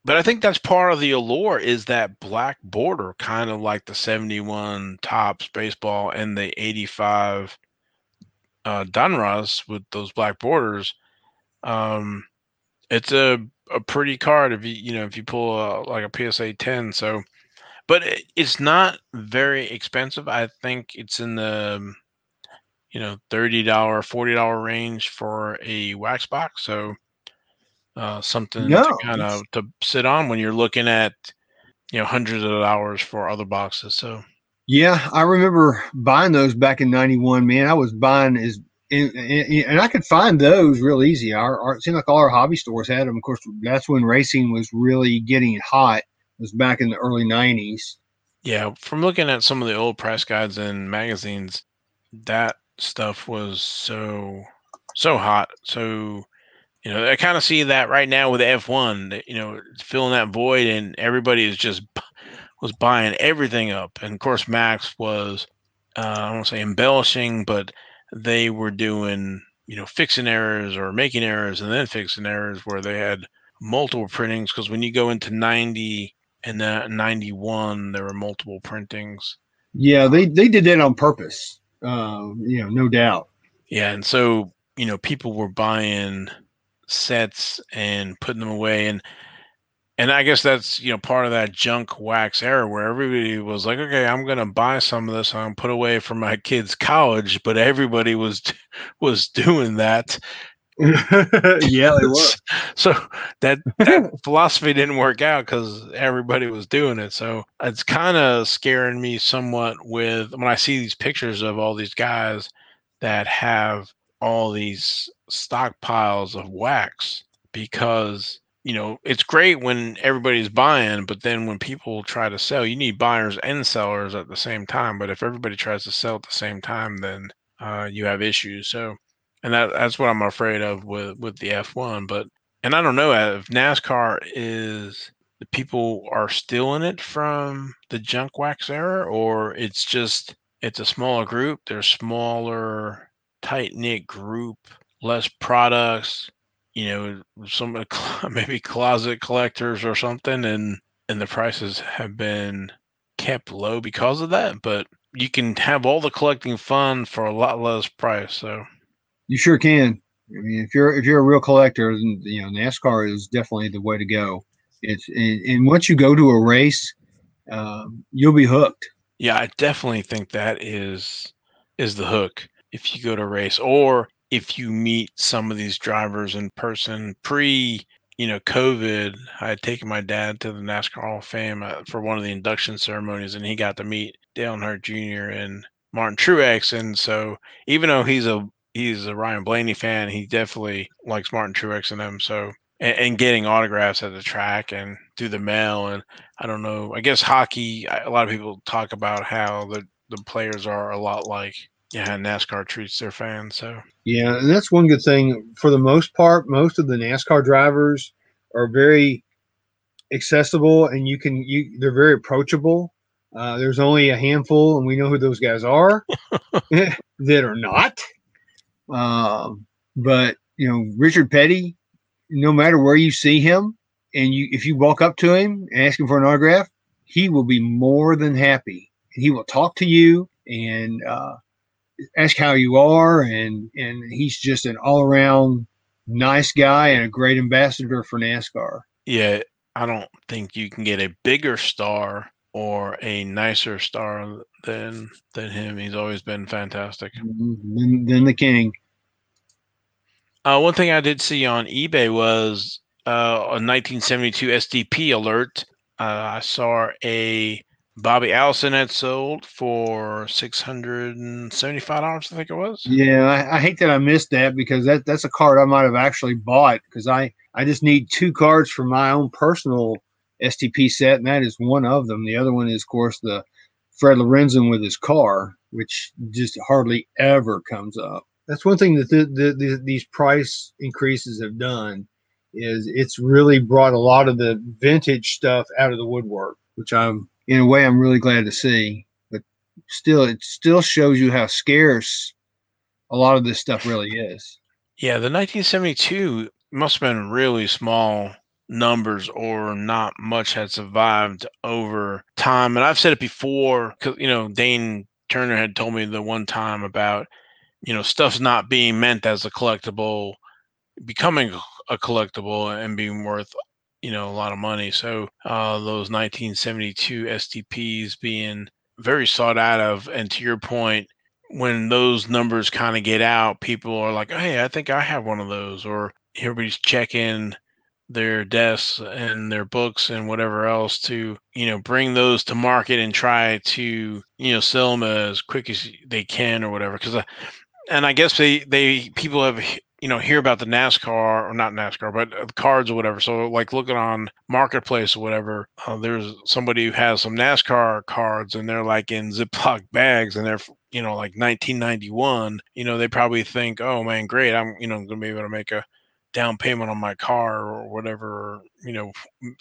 but I think that's part of the allure is that black border, kind of like the 71 Topps baseball and the 85 uh, with those black borders. Um, it's a, a pretty card if you you know if you pull a, like a PSA 10. So, but it's not very expensive. I think it's in the you know thirty dollar, forty dollar range for a wax box. So uh, something no, to kind of to sit on when you're looking at you know hundreds of dollars for other boxes. So yeah, I remember buying those back in '91. Man, I was buying as and, and, I could find those real easy. Our, our, it seemed like all our hobby stores had them. Of course, that's when racing was really getting hot. It was back in the early '90s. Yeah, from looking at some of the old press guides and magazines, that stuff was so so hot. So you know, I kind of see that right now with F1, you know, filling that void and everybody is just was buying everything up. And of course, Maxx was, uh, I don't want to say embellishing, but they were doing, you know, fixing errors or making errors and then fixing errors where they had multiple printings. Because when you go into 90 and uh, 91, there were multiple printings. Yeah, they, they did that on purpose, uh, you know, no doubt. Yeah. And so, you know, people were buying sets and putting them away and and I guess that's you know part of that junk wax era where everybody was like, okay, I'm gonna buy some of this and put away for my kids' college, but everybody was was doing that yeah, they were. So that that philosophy didn't work out because everybody was doing it. So it's kind of scaring me somewhat with when I see these pictures of all these guys that have all these stockpiles of wax because you know it's great when everybody's buying but then when people try to sell you need buyers and sellers at the same time but if everybody tries to sell at the same time then uh, you have issues. So and that that's what i'm afraid of with with the f1 but and i don't know if nascar is the people are still in it from the junk wax era or it's just it's a smaller group they're smaller tight knit group less products you know some maybe closet collectors or something and and the prices have been kept low because of that but you can have all the collecting fun for a lot less price so. You sure can. I mean if you're if you're a real collector then you know nascar is definitely the way to go. It's and, and once you go to a race um, you'll be hooked. Yeah i definitely think that is is the hook if you go to race or if you meet some of these drivers in person pre you know covid i had taken my dad to the nascar hall of fame uh, for one of the induction ceremonies and he got to meet dale earnhardt jr and martin truex and so even though he's a he's a ryan blaney fan he definitely likes martin truex and them so and, and getting autographs at the track and through the mail and i don't know i guess hockey a lot of people talk about how the the players are a lot like yeah, NASCAR treats their fans so. Yeah, and that's one good thing. For the most part, most of the NASCAR drivers are very accessible, and you can you they're very approachable. Uh, there's only a handful, and we know who those guys are that are not. Um, but you know, Richard Petty, no matter where you see him, and you if you walk up to him and ask him for an autograph, he will be more than happy. He will talk to you, and uh, ask how you are, and and he's just an all around nice guy and a great ambassador for NASCAR. Yeah, I don't think you can get a bigger star or a nicer star than than him. He's always been fantastic. Mm-hmm. Than, than the king. Uh, one thing I did see on eBay was uh, a 1972 STP alert. Uh, I saw a Bobby Allison had sold for six hundred and seventy-five dollars. I think it was. Yeah, I, I, hate that I missed that because that that's a card I might have actually bought because I I just need two cards for my own personal STP set, and that is one of them. The other one is, of course, the Fred Lorenzen with his car, which just hardly ever comes up. That's one thing that the, the, the, these price increases have done is it's really brought a lot of the vintage stuff out of the woodwork, which I'm in a way I'm really glad to see. But still, it still shows you how scarce a lot of this stuff really is. Yeah, the 1972 must have been really small numbers or not much had survived over time. And I've said it before, because, you know, Dane Turner had told me the one time about, you know, stuff's not being meant as a collectible, becoming a collectible and being worth you know a lot of money. So uh, those 1972 STPs being very sought out of, and to your point, when those numbers kind of get out, people are like, "Hey, I think I have one of those," or everybody's checking their desks and their books and whatever else to you know bring those to market and try to you know sell them as quick as they can or whatever because uh, and i guess they they people have you know hear about the NASCAR or not NASCAR, but uh, cards or whatever. So like looking on marketplace or whatever, uh, there's somebody who has some NASCAR cards and they're like in Ziploc bags and they're you know like 1991. You know they probably think, oh man, great, I'm you know gonna be able to make a down payment on my car or whatever. You know,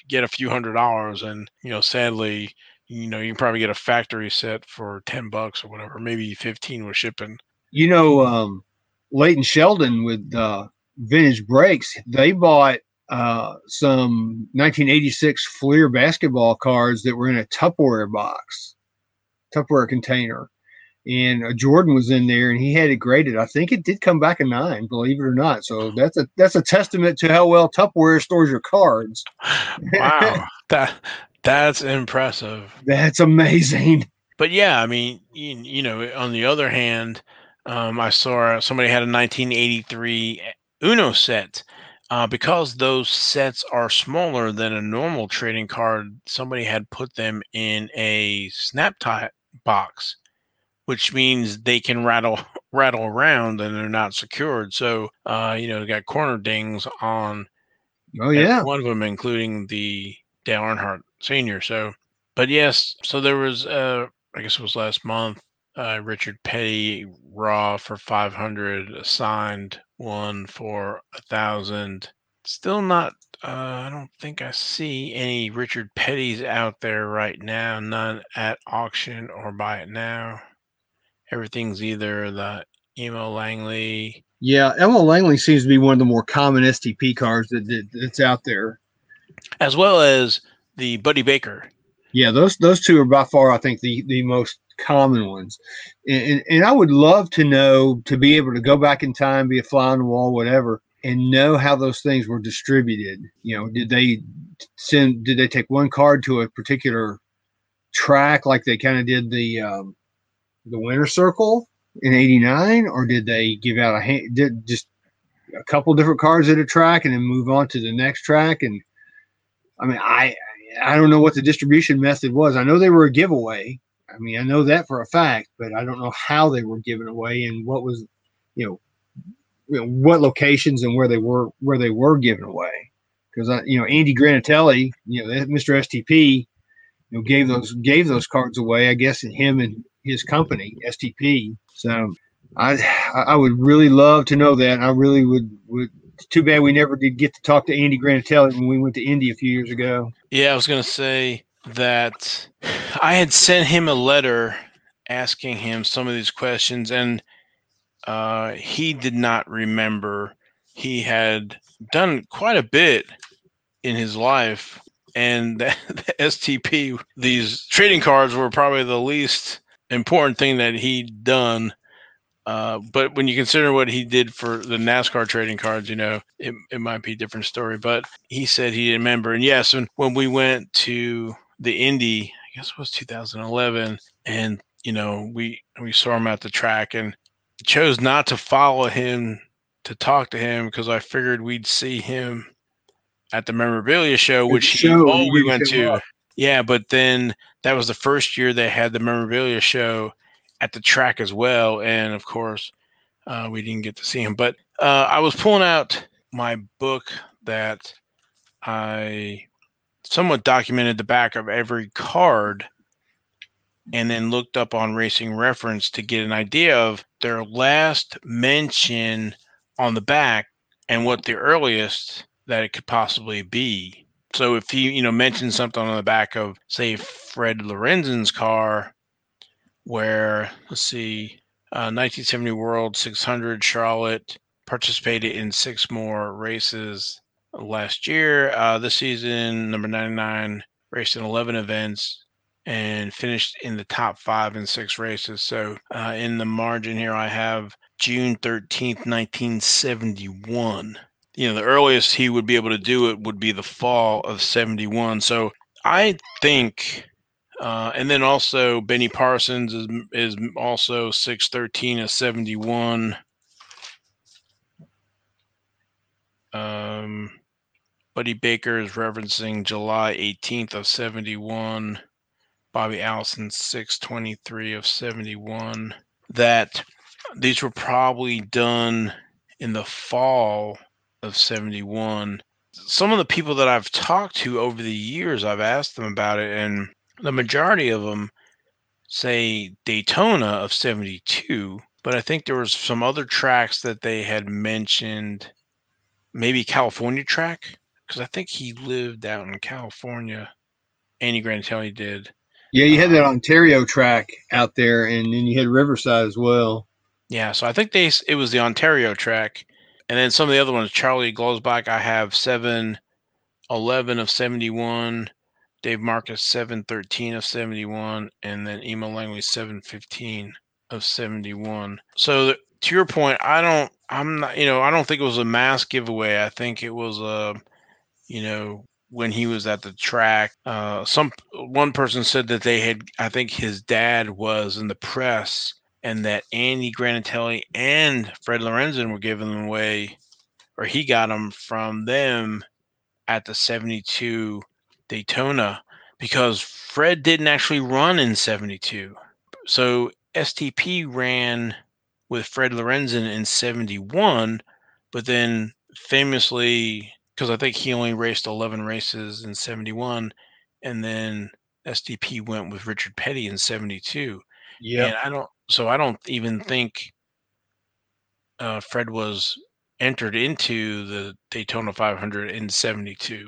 get a few hundred dollars and you know sadly. You know, you can probably get a factory set for ten bucks or whatever, maybe fifteen with shipping. You know, um, Leighton Sheldon with uh, Vintage Breaks, they bought uh, some 1986 Fleer basketball cards that were in a Tupperware box, Tupperware container. And uh, Jordan was in there, and he had it graded. I think it did come back a nine, believe it or not. So that's a that's a testament to how well Tupperware stores your cards. wow, that that's impressive. That's amazing. But yeah, I mean, you, you know, on the other hand, um, I saw somebody had a 1983 Uno set. Uh, because those sets are smaller than a normal trading card, somebody had put them in a snap tie box, which means they can rattle rattle around and they're not secured. So, uh, you know, they got corner dings on. Oh yeah, one of them, including the Dale Earnhardt Senior. So, but yes, so there was, uh, I guess it was last month. Uh, Richard Petty Raw for 500, signed one for a thousand. Still not. Uh, I don't think I see any Richard Petty's out there right now. None at auction or buy it now. Everything's either the Elmo Langley. Yeah, Elmo Langley seems to be one of the more common STP cars that, that that's out there, as well as the Buddy Baker. Yeah, those those two are by far, I think, the the most common ones. And, and, I would love to know to be able to go back in time, be a fly on the wall, whatever, and know how those things were distributed. You know, did they send? Did they take one card to a particular track like they kind of did the um, the Winter Circle in '89, or did they give out a hand? Did just a couple different cards at a track and then move on to the next track? And I mean, I I don't know what the distribution method was. I know they were a giveaway. I mean, I know that for a fact, but I don't know how they were given away and what was, you know, you know what locations and where they were where they were given away. Because I, you know, Andy Granatelli, you know, Mr. STP, you know, gave those gave those cards away. I guess and him and his company STP. So I I would really love to know that. I really would would. Too bad we never did get to talk to Andy Granatelli when we went to Indy a few years ago. Yeah, I was gonna say that I had sent him a letter asking him some of these questions, and uh, he did not remember. He had done quite a bit in his life, and the, the STP, these trading cards were probably the least important thing that he'd done. Uh, but when you consider what he did for the NASCAR trading cards, you know, it, it might be a different story. But he said he didn't remember. And yes, and when we went to the Indy, I guess it was 2011, and you know, we we saw him at the track and chose not to follow him to talk to him because I figured we'd see him at the memorabilia show, which show, he, oh, we went to. Up. Yeah, but then that was the first year they had the memorabilia show at the track as well, and of course, uh, we didn't get to see him. But uh, I was pulling out my book that I somewhat documented the back of every card and then looked up on Racing Reference to get an idea of their last mention on the back and what the earliest that it could possibly be. So if you you know mentioned something on the back of say Fred Lorenzen's car, where let's see, uh, 1970 World 600 Charlotte participated in six more races last year. Uh, this season, number 99 raced in 11 events and finished in the top five in six races. So uh, in the margin here, I have June 13th, 1971. You know, the earliest he would be able to do it would be the fall of 71. So I think, uh, and then also Benny Parsons is, is also 613 of 71. Um, Buddy Baker is referencing July 18th of 71. Bobby Allison 623 of 71. That these were probably done in the fall of 71. Some of the people that I've talked to over the years, I've asked them about it, and the majority of them say Daytona of 72, but I think there was some other tracks that they had mentioned, maybe California track because I think he lived out in California. Andy Granatelli did. Yeah, you had that um, Ontario track out there, and then you had Riverside as well. Yeah, so I think they it was the Ontario track, and then some of the other ones. Charlie Glotzbach, I have seven, eleven of seventy one. Dave Marcis seven thirteen of seventy one, and then Elmo Langley seven fifteen of seventy one. So to your point, I don't, I'm not, you know, I don't think it was a mass giveaway. I think it was a you know, when he was at the track. Uh, some one person said that they had, I think his dad was in the press, and that Andy Granatelli and Fred Lorenzen were giving them away or he got them from them at the 72 Daytona because Fred didn't actually run in 72. So STP ran with Fred Lorenzen in 71, but then famously, because I think he only raced 11 races in 71, and then STP went with Richard Petty in 72. Yeah. And I don't, so I don't even think uh, Fred was entered into the Daytona 500 in 72.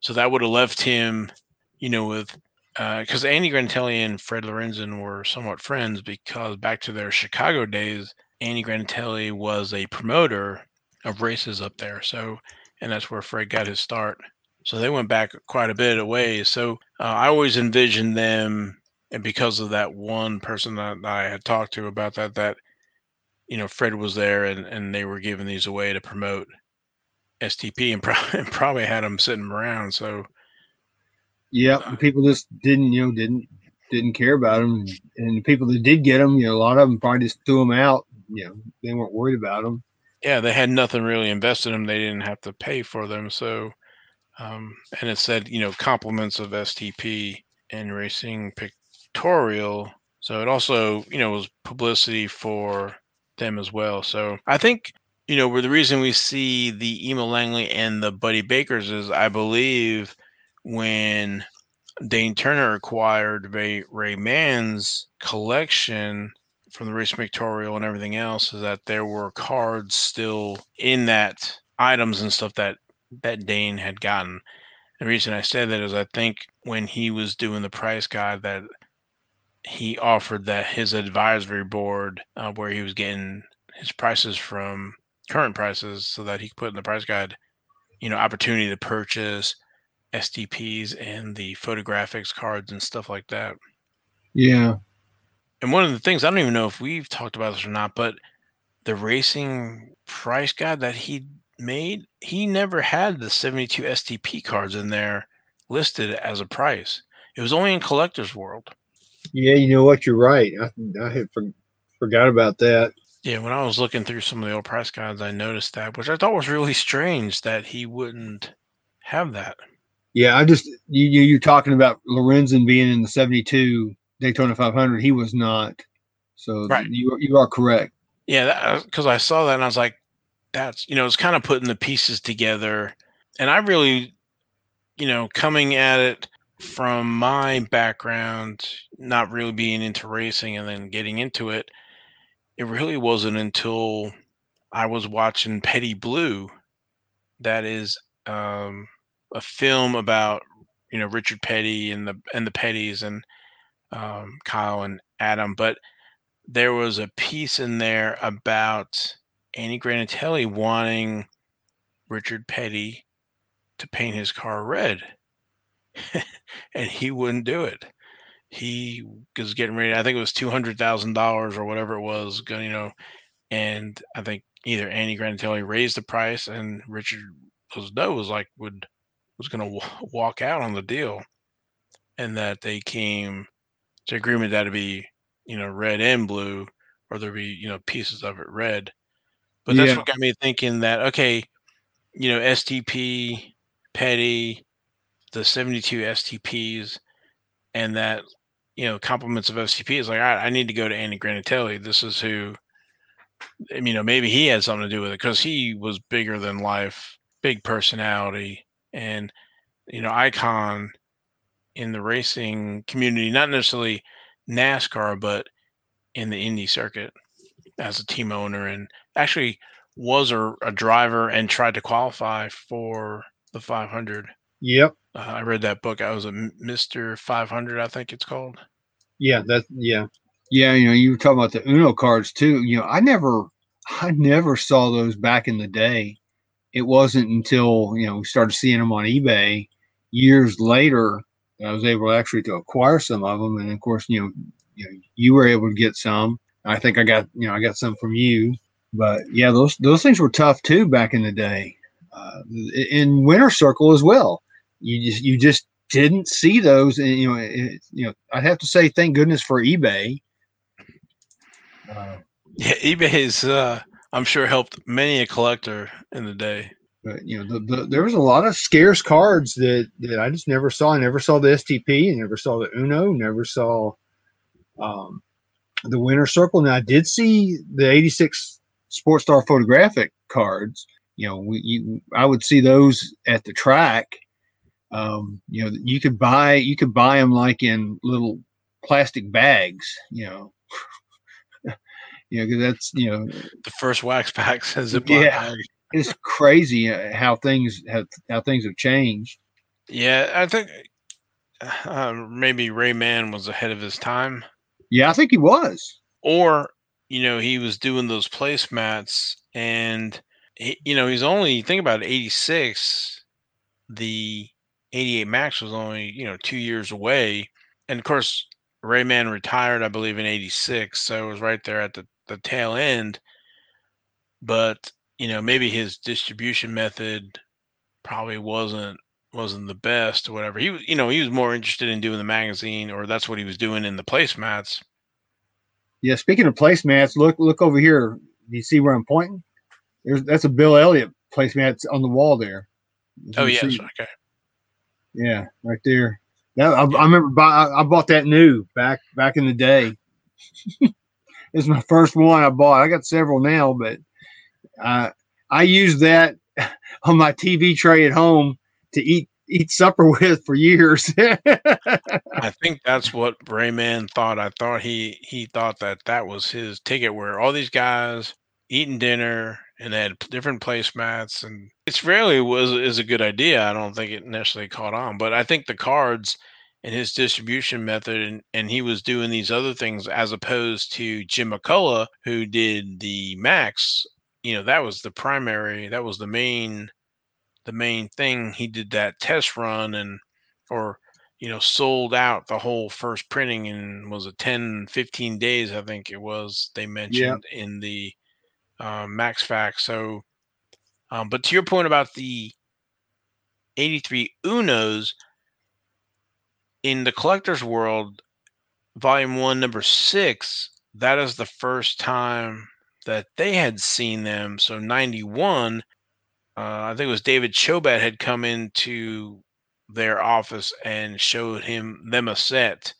So that would have left him, you know, with because uh, Andy Granatelli and Fred Lorenzen were somewhat friends because back to their Chicago days, Andy Granatelli was a promoter of races up there. So, and that's where Fred got his start. So they went back quite a bit of ways. So uh, I always envisioned them, and because of that one person that I had talked to about that, that you know Fred was there and and they were giving these away to promote STP and, pro- and probably had them sitting around. So yeah, uh, people just didn't you know didn't didn't care about them, and the people that did get them, you know, a lot of them probably just threw them out. You know, they weren't worried about them. Yeah, they had nothing really invested in them. They didn't have to pay for them. So, um, and it said you know compliments of STP and Racing Pictorial. So it also you know was publicity for them as well. So I think you know where the reason we see the Elmo Langley and the Buddy Bakers is I believe when Dane Turner acquired Ray, Ray Mann's collection from the Racing Pictorial and everything else is that there were cards still in that items and stuff that that Dane had gotten. The reason I said that is I think when he was doing the price guide that he offered that his advisory board uh, where he was getting his prices from current prices so that he could put in the price guide, you know, opportunity to purchase STPs and the photographics cards and stuff like that. Yeah. And one of the things I don't even know if we've talked about this or not, but the racing price guide that he made, he never had the 72 STP cards in there listed as a price. It was only in Collector's World. Yeah, you know what? You're right. I, I had for, forgot about that. Yeah, when I was looking through some of the old price guides, I noticed that, which I thought was really strange that he wouldn't have that. Yeah, I just you you are talking about Lorenzen being in the 72 Daytona 500. He was not. So right. you you are correct. Yeah, because I saw that and I was like, that's you know, it's kind of putting the pieces together, and I really, you know, coming at it from my background, not really being into racing and then getting into it, it really wasn't until I was watching Petty Blue, that is um, a film about you know Richard Petty and the and the Pettys and um, Kyle and Adam, but there was a piece in there about Andy Granatelli wanting Richard Petty to paint his car red. and he wouldn't do it. He was getting ready. I think it was two hundred thousand dollars or whatever it was. You know, and I think either Andy Granatelli raised the price, and Richard was no was like would was going to w- walk out on the deal, and that they came to agreement that it'd be you know red and blue, or there'd be you know pieces of it red. But that's yeah. what got me thinking that okay, you know STP, Petty, the 72 STPs and that you know compliments of STP is like I, I need to go to Andy Granatelli. This is who you know maybe he had something to do with it because he was bigger than life, big personality, and you know icon in the racing community, not necessarily NASCAR, but in the Indy circuit as a team owner, and actually was a, a driver and tried to qualify for the 500. Yep. Uh, I read that book. I was a Mister Five Hundred, I think it's called. Yeah, that yeah, yeah. You know, you were talking about the Uno cards too. You know, I never, I never saw those back in the day. It wasn't until you know we started seeing them on eBay years later I was able actually to acquire some of them. And of course, you know, you, know, you were able to get some. I think I got you know I got some from you. But yeah, those those things were tough too back in the day. Uh, in Winter Circle as well you just you just didn't see those and you know it, you know i'd have to say thank goodness for ebay uh, yeah ebay is uh I'm sure helped many a collector in the day. But you know, the, the, there was a lot of scarce cards that, that I just never saw. I never saw the STP, and never saw the Uno, never saw um, the Winner Circle. Now I did see the '86 Sports Star photographic cards. You know, we, you, I would see those at the track. Um, you know, you could buy you could buy them like in little plastic bags. You know, you know, because that's you know The first wax packs has a Yeah. bag. It's crazy how things have how things have changed. Yeah, I think uh, maybe Rayman was ahead of his time, Yeah, I think he was. or you know he was doing those placemats, and he, you know he's only think about 86. The 88 Maxx was only you know two years away, and of course Rayman retired, I believe, in 86, so it was right there at the the tail end. But you know maybe his distribution method probably wasn't wasn't the best or whatever. He was, you know, he was more interested in doing the magazine, or that's what he was doing in the placemats. Yeah, speaking of placemats, look look over here. You see where I'm pointing? There's that's a Bill Elliott placemat on the wall there. Oh yes, see- okay. yeah, right there. That I, I remember. Buy, I, I bought that new back back in the day. it's my first one I bought. I got several now, but uh, I used that on my TV tray at home to eat eat supper with for years. I think that's what Rayman thought. I thought he he thought that that was his ticket, where all these guys eating dinner and they had different placemats, and it's rarely was is a good idea. I don't think it necessarily caught on, but I think the cards and his distribution method, and, and he was doing these other things as opposed to Jim McCullough, who did the Maxx. You know, that was the primary, that was the main, the main thing. He did that test run and or you know sold out the whole first printing in was it 10 15 days i think it was they mentioned in the um, Maxx fax so um, but to your point about the 83 unos in the collector's world volume one number six that is the first time that they had seen them so 91 uh, i think it was david chobat had come into their office and showed him them a set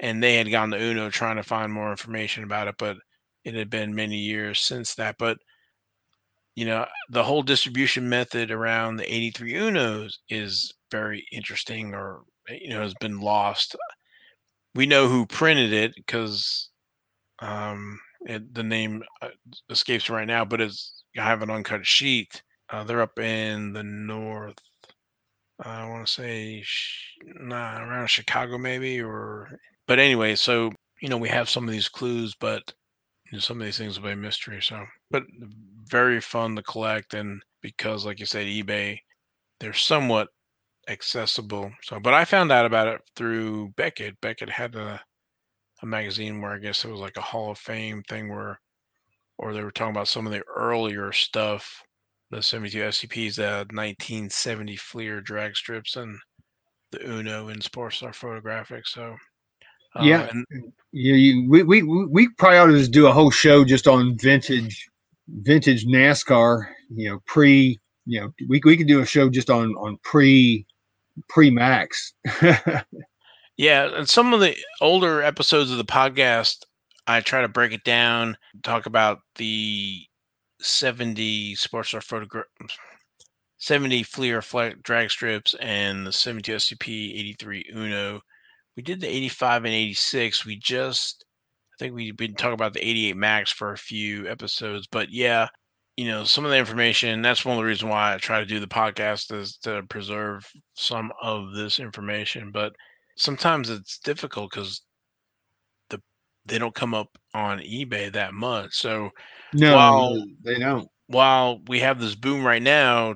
and they had gone to uno trying to find more information about it but it had been many years since that but you know the whole distribution method around the 83 unos is very interesting or you know has been lost. We know who printed it because um it, the name uh, escapes right now but it's i have an uncut sheet uh, they're up in the north I want to say nah, around Chicago maybe or but anyway, so you know we have some of these clues, but you know, some of these things will be mystery. So, but very fun to collect, and because like you said, eBay, they're somewhat accessible. So, but I found out about it through Beckett. Beckett had a a magazine where I guess it was like a Hall of Fame thing where, or they were talking about some of the earlier stuff the 72 STPs, the 1970 Fleer drag strips, and the Uno and Sports Sportstar photographic. So, uh, Yeah. and Yeah, you, we, we we probably ought to just do a whole show just on vintage vintage NASCAR. You know, pre. You know, we we could do a show just on on pre pre Maxx. yeah, and some of the older episodes of the podcast, I try to break it down, talk about the 70 Sportstar photograph. 70 Fleer flag drag strips and the 72 STP 83 Uno. We did the 85 and 86. We just, I think we've been talking about the 88 Maxx for a few episodes, but yeah, you know, some of the information, that's one of the reasons why I try to do the podcast is to preserve some of this information. But sometimes it's difficult because the they don't come up on eBay that much. So no, Wow. they don't. while we have this boom right now,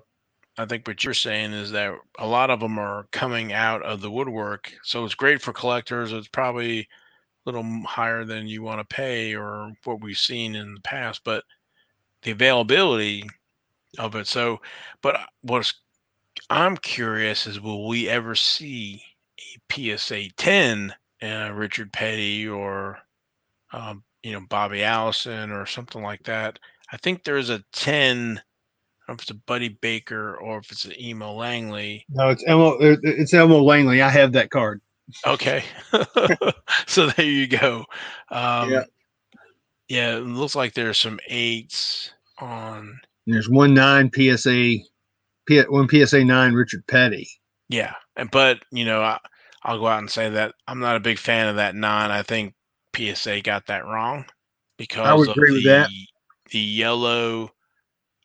I think what you're saying is that a lot of them are coming out of the woodwork. So it's great for collectors. It's probably a little higher than you want to pay or what we've seen in the past, but the availability of it. So, but uh, what's I'm curious is will we ever see a PSA 10 uh, Richard Petty or um, you know Bobby Allison or something like that? I think there's a 10. I don't know if it's a Buddy Baker or if it's an Emo Langley. No, it's Elmo. It's Elmo Langley. I have that card. Okay. so there you go. Um, Yeah. yeah, it looks like there's some eights on. There's one nine PSA, one PSA nine Richard Petty. Yeah, and but you know, I, I'll go out and say that I'm not a big fan of that nine. I think PSA got that wrong because would of agree the with that. the yellow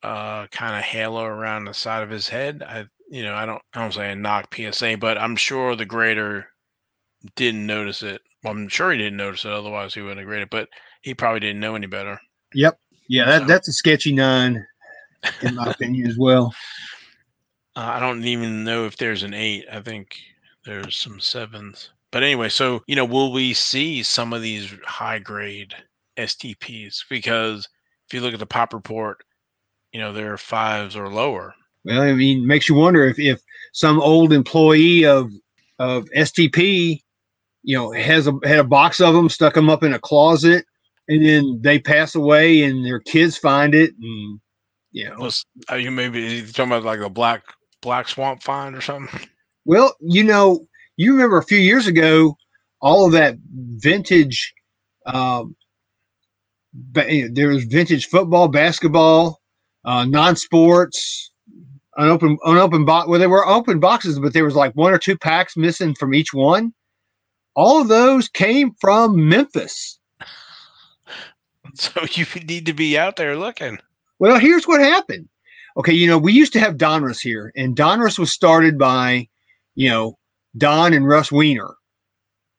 uh, kind of halo around the side of his head. I you know I don't I don't say I knock PSA, but I'm sure the grader didn't notice it. Well, I'm sure he didn't notice it, otherwise he wouldn't have graded. But he probably didn't know any better. Yep. Yeah, that, So- that's a sketchy nine, in my opinion, as well. Uh, I don't even know if there's an eight. I think there's some sevens. But anyway, so you know, will we see some of these high grade STPs? Because if you look at the pop report, you know, there are fives or lower. Well, I mean, makes you wonder if, if some old employee of of STP, you know, has a had a box of them, stuck them up in a closet, and then they pass away, and their kids find it, and you know, Was are you maybe you talking about like a black black swamp find or something? Well, you know, you remember a few years ago, all of that vintage. Um, ba- there was vintage football, basketball, uh, non-sports, unopened, unopened box. Well, there were open boxes, but there was like one or two packs missing from each one. All of those came from Memphis. So you need to be out there looking. Well, here's what happened. Okay, you know, we used to have Donruss here, and Donruss was started by, you know, Don and Russ Weiner.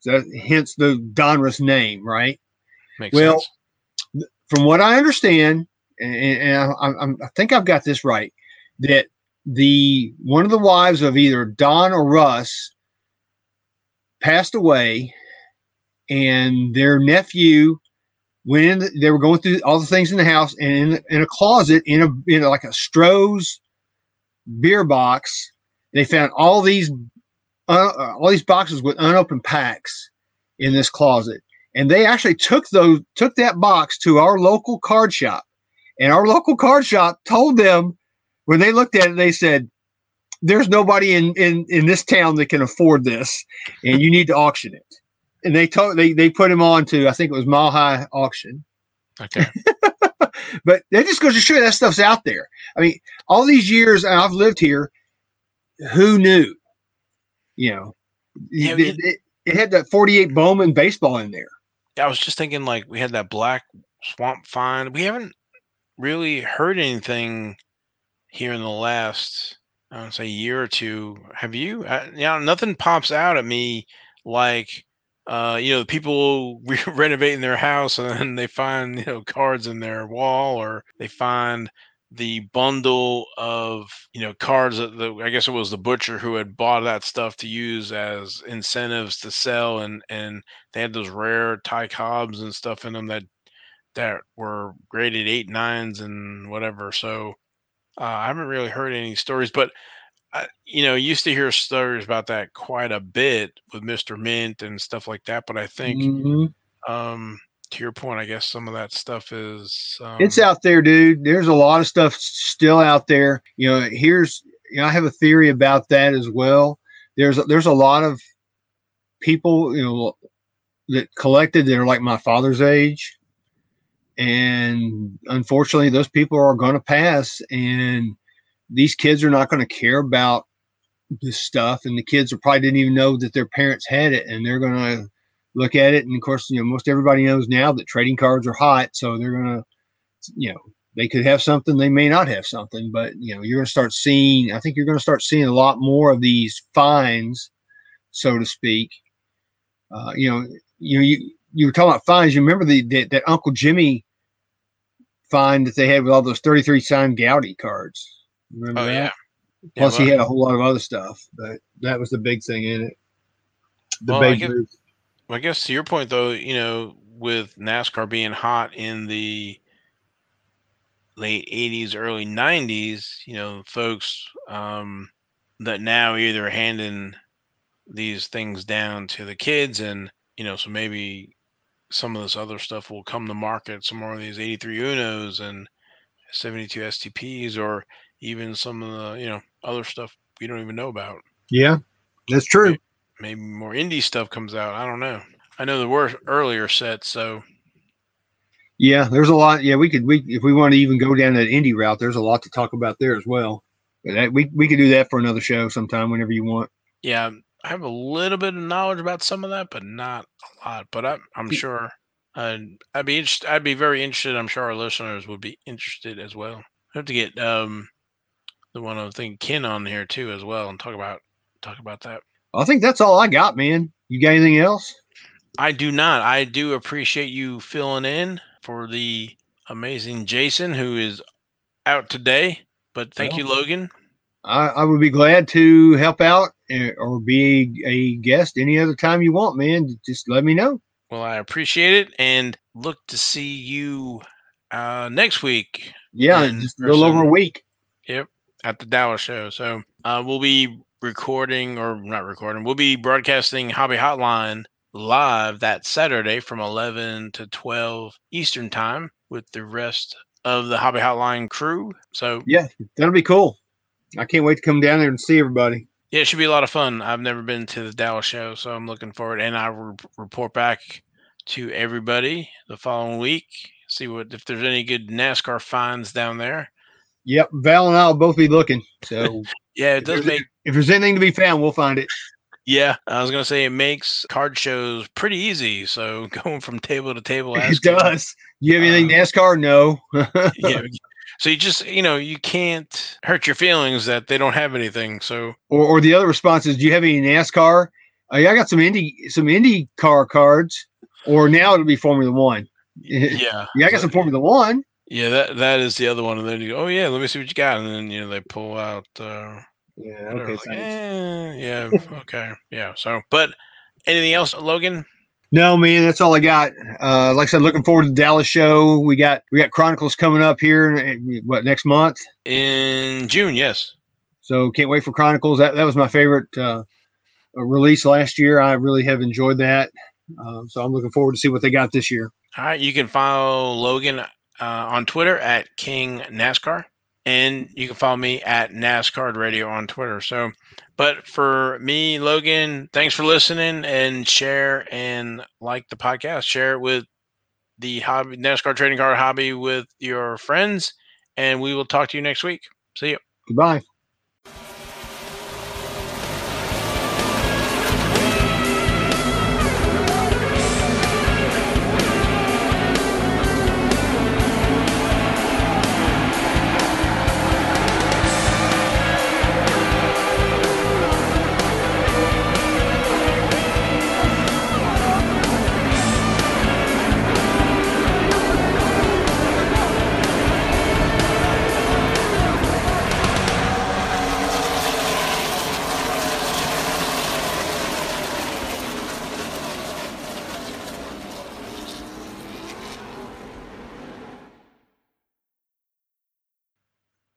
So hence the Donruss name, right? Makes Well, sense. From what I understand, and, and I, I think I've got this right, that the one of the wives of either Don or Russ passed away, and their nephew The, they were going through all the things in the house, and in, in a closet, in a like a Stroh's beer box, they found all these uh, all these boxes with unopened packs in this closet, and they actually took those took that box to our local card shop, and our local card shop told them when they looked at it, they said. There's nobody in, in, in this town that can afford this, and you need to auction it and they told they they put him on to I think it was Mile High Auction. Okay. But that just goes to show that stuff's out there. I mean, all these years I've lived here, who knew? You know, Yeah, it, it, it had that 48 Bowman baseball in there. I was just thinking like we had that black swamp find. We haven't really heard anything here in the last I don't say year or two. Have you? You know, nothing pops out at me like uh, you know, people re- renovating their house and they find you know cards in their wall, or they find the bundle of you know cards that the I guess it was the butcher who had bought that stuff to use as incentives to sell, and and they had those rare Ty Cobbs and stuff in them that that were graded eight nines and whatever. So uh, I haven't really heard any stories, but I, you know, used to hear stories about that quite a bit with Mister Mint and stuff like that. But I think, Mhm. um, to your point, I guess some of that stuff is um, It's out there, dude. There's a lot of stuff still out there. You know, here's you know, I have a theory about that as well. There's there's a lot of people, you know, that collected that are like my father's age. And unfortunately, those people are going to pass, and these kids are not going to care about this stuff. And the kids probably didn't even know that their parents had it, and they're going to look at it. And of course, you know, most everybody knows now that trading cards are hot, so they're going to, you know, they could have something, they may not have something, but you know, you're going to start seeing. I think you're going to start seeing a lot more of these fines, so to speak. Uh, you know, you you you were talking about fines. You remember the, the that Uncle Jimmy fine that they had with all those 33 signed Goudey cards. Remember Oh that? yeah. Yeah, Plus, he had a whole lot of other stuff, but that was the big thing in it. The Well, I guess-. Well, I guess to your point, though, you know, with NASCAR being hot in the late 80s, early 90s, you know, folks um, that now either handing these things down to the kids and, you know, so maybe some of this other stuff will come to market, some more of these 83 Unos and 72 STPs or even some of the you know other stuff we don't even know about. Yeah, that's true. Maybe more indie stuff comes out. I don't know. I know there were earlier sets, so yeah, there's a lot. Yeah, we could we if we want to even go down that indie route, there's a lot to talk about there as well. But that, we we could do that for another show sometime whenever you want. Yeah, I have a little bit of knowledge about some of that, but not a lot. But I'm I'm sure I'd, I'd be interested. I'd be very interested. I'm sure our listeners would be interested as well. I have to get um the one other thing Ken on here too as well and talk about talk about that. I think that's all I got, man. You got anything else? I do not. I do appreciate you filling in for the amazing Jason who is out today. But thank well, you, Logan. I, I, would be glad to help out eh, or be a guest any other time you want, man. Just let me know. Well, I appreciate it and look to see you uh, next week. Yeah, just a little over a week. Yep, at the Dallas show. So uh, we'll be recording or not recording. We'll be broadcasting Hobby Hotline live that Saturday from 11 to 12 Eastern Time with the rest of the Hobby Hotline crew. So yeah, that'll be cool. I can't wait to come down there and see everybody. Yeah, it should be a lot of fun. I've never been to the Dallas show, so I'm looking forward. And I will report back to everybody the following week. See what if there's any good NASCAR finds down there. Yep, Val and I will both be looking. So yeah, it does make. If there's anything to be found, we'll find it. Yeah, I was gonna say it makes card shows pretty easy. So going from table to table, it does. You have anything uh, NASCAR? No. yeah. So you just you know you can't hurt your feelings that they don't have anything. So or, or the other response is, do you have any NASCAR? Uh, yeah, I got some Indy some Indy car cards. Or now it'll be Formula One. Yeah. yeah, I got some Formula One. Yeah, that that is the other one. And then you go, oh yeah, let me see what you got, and then you know they pull out. Uh, yeah. Okay. Like, eh, yeah. okay. Yeah. So, but anything else, Logan? No, man, that's all I got. Uh, like I said, looking forward to the Dallas show. We got we got Chronicles coming up here. Eh, what next month? In June, yes. So can't wait for Chronicles. That that was my favorite uh, release last year. I really have enjoyed that. Um, so I'm looking forward to see what they got this year. All right, you can follow Logan uh, on Twitter at King NASCAR and you can follow me at NASCAR Radio on Twitter. So, but for me, Logan, thanks for listening and share and like the podcast. Share it with the hobby NASCAR trading card hobby with your friends, and we will talk to you next week. See you. Goodbye.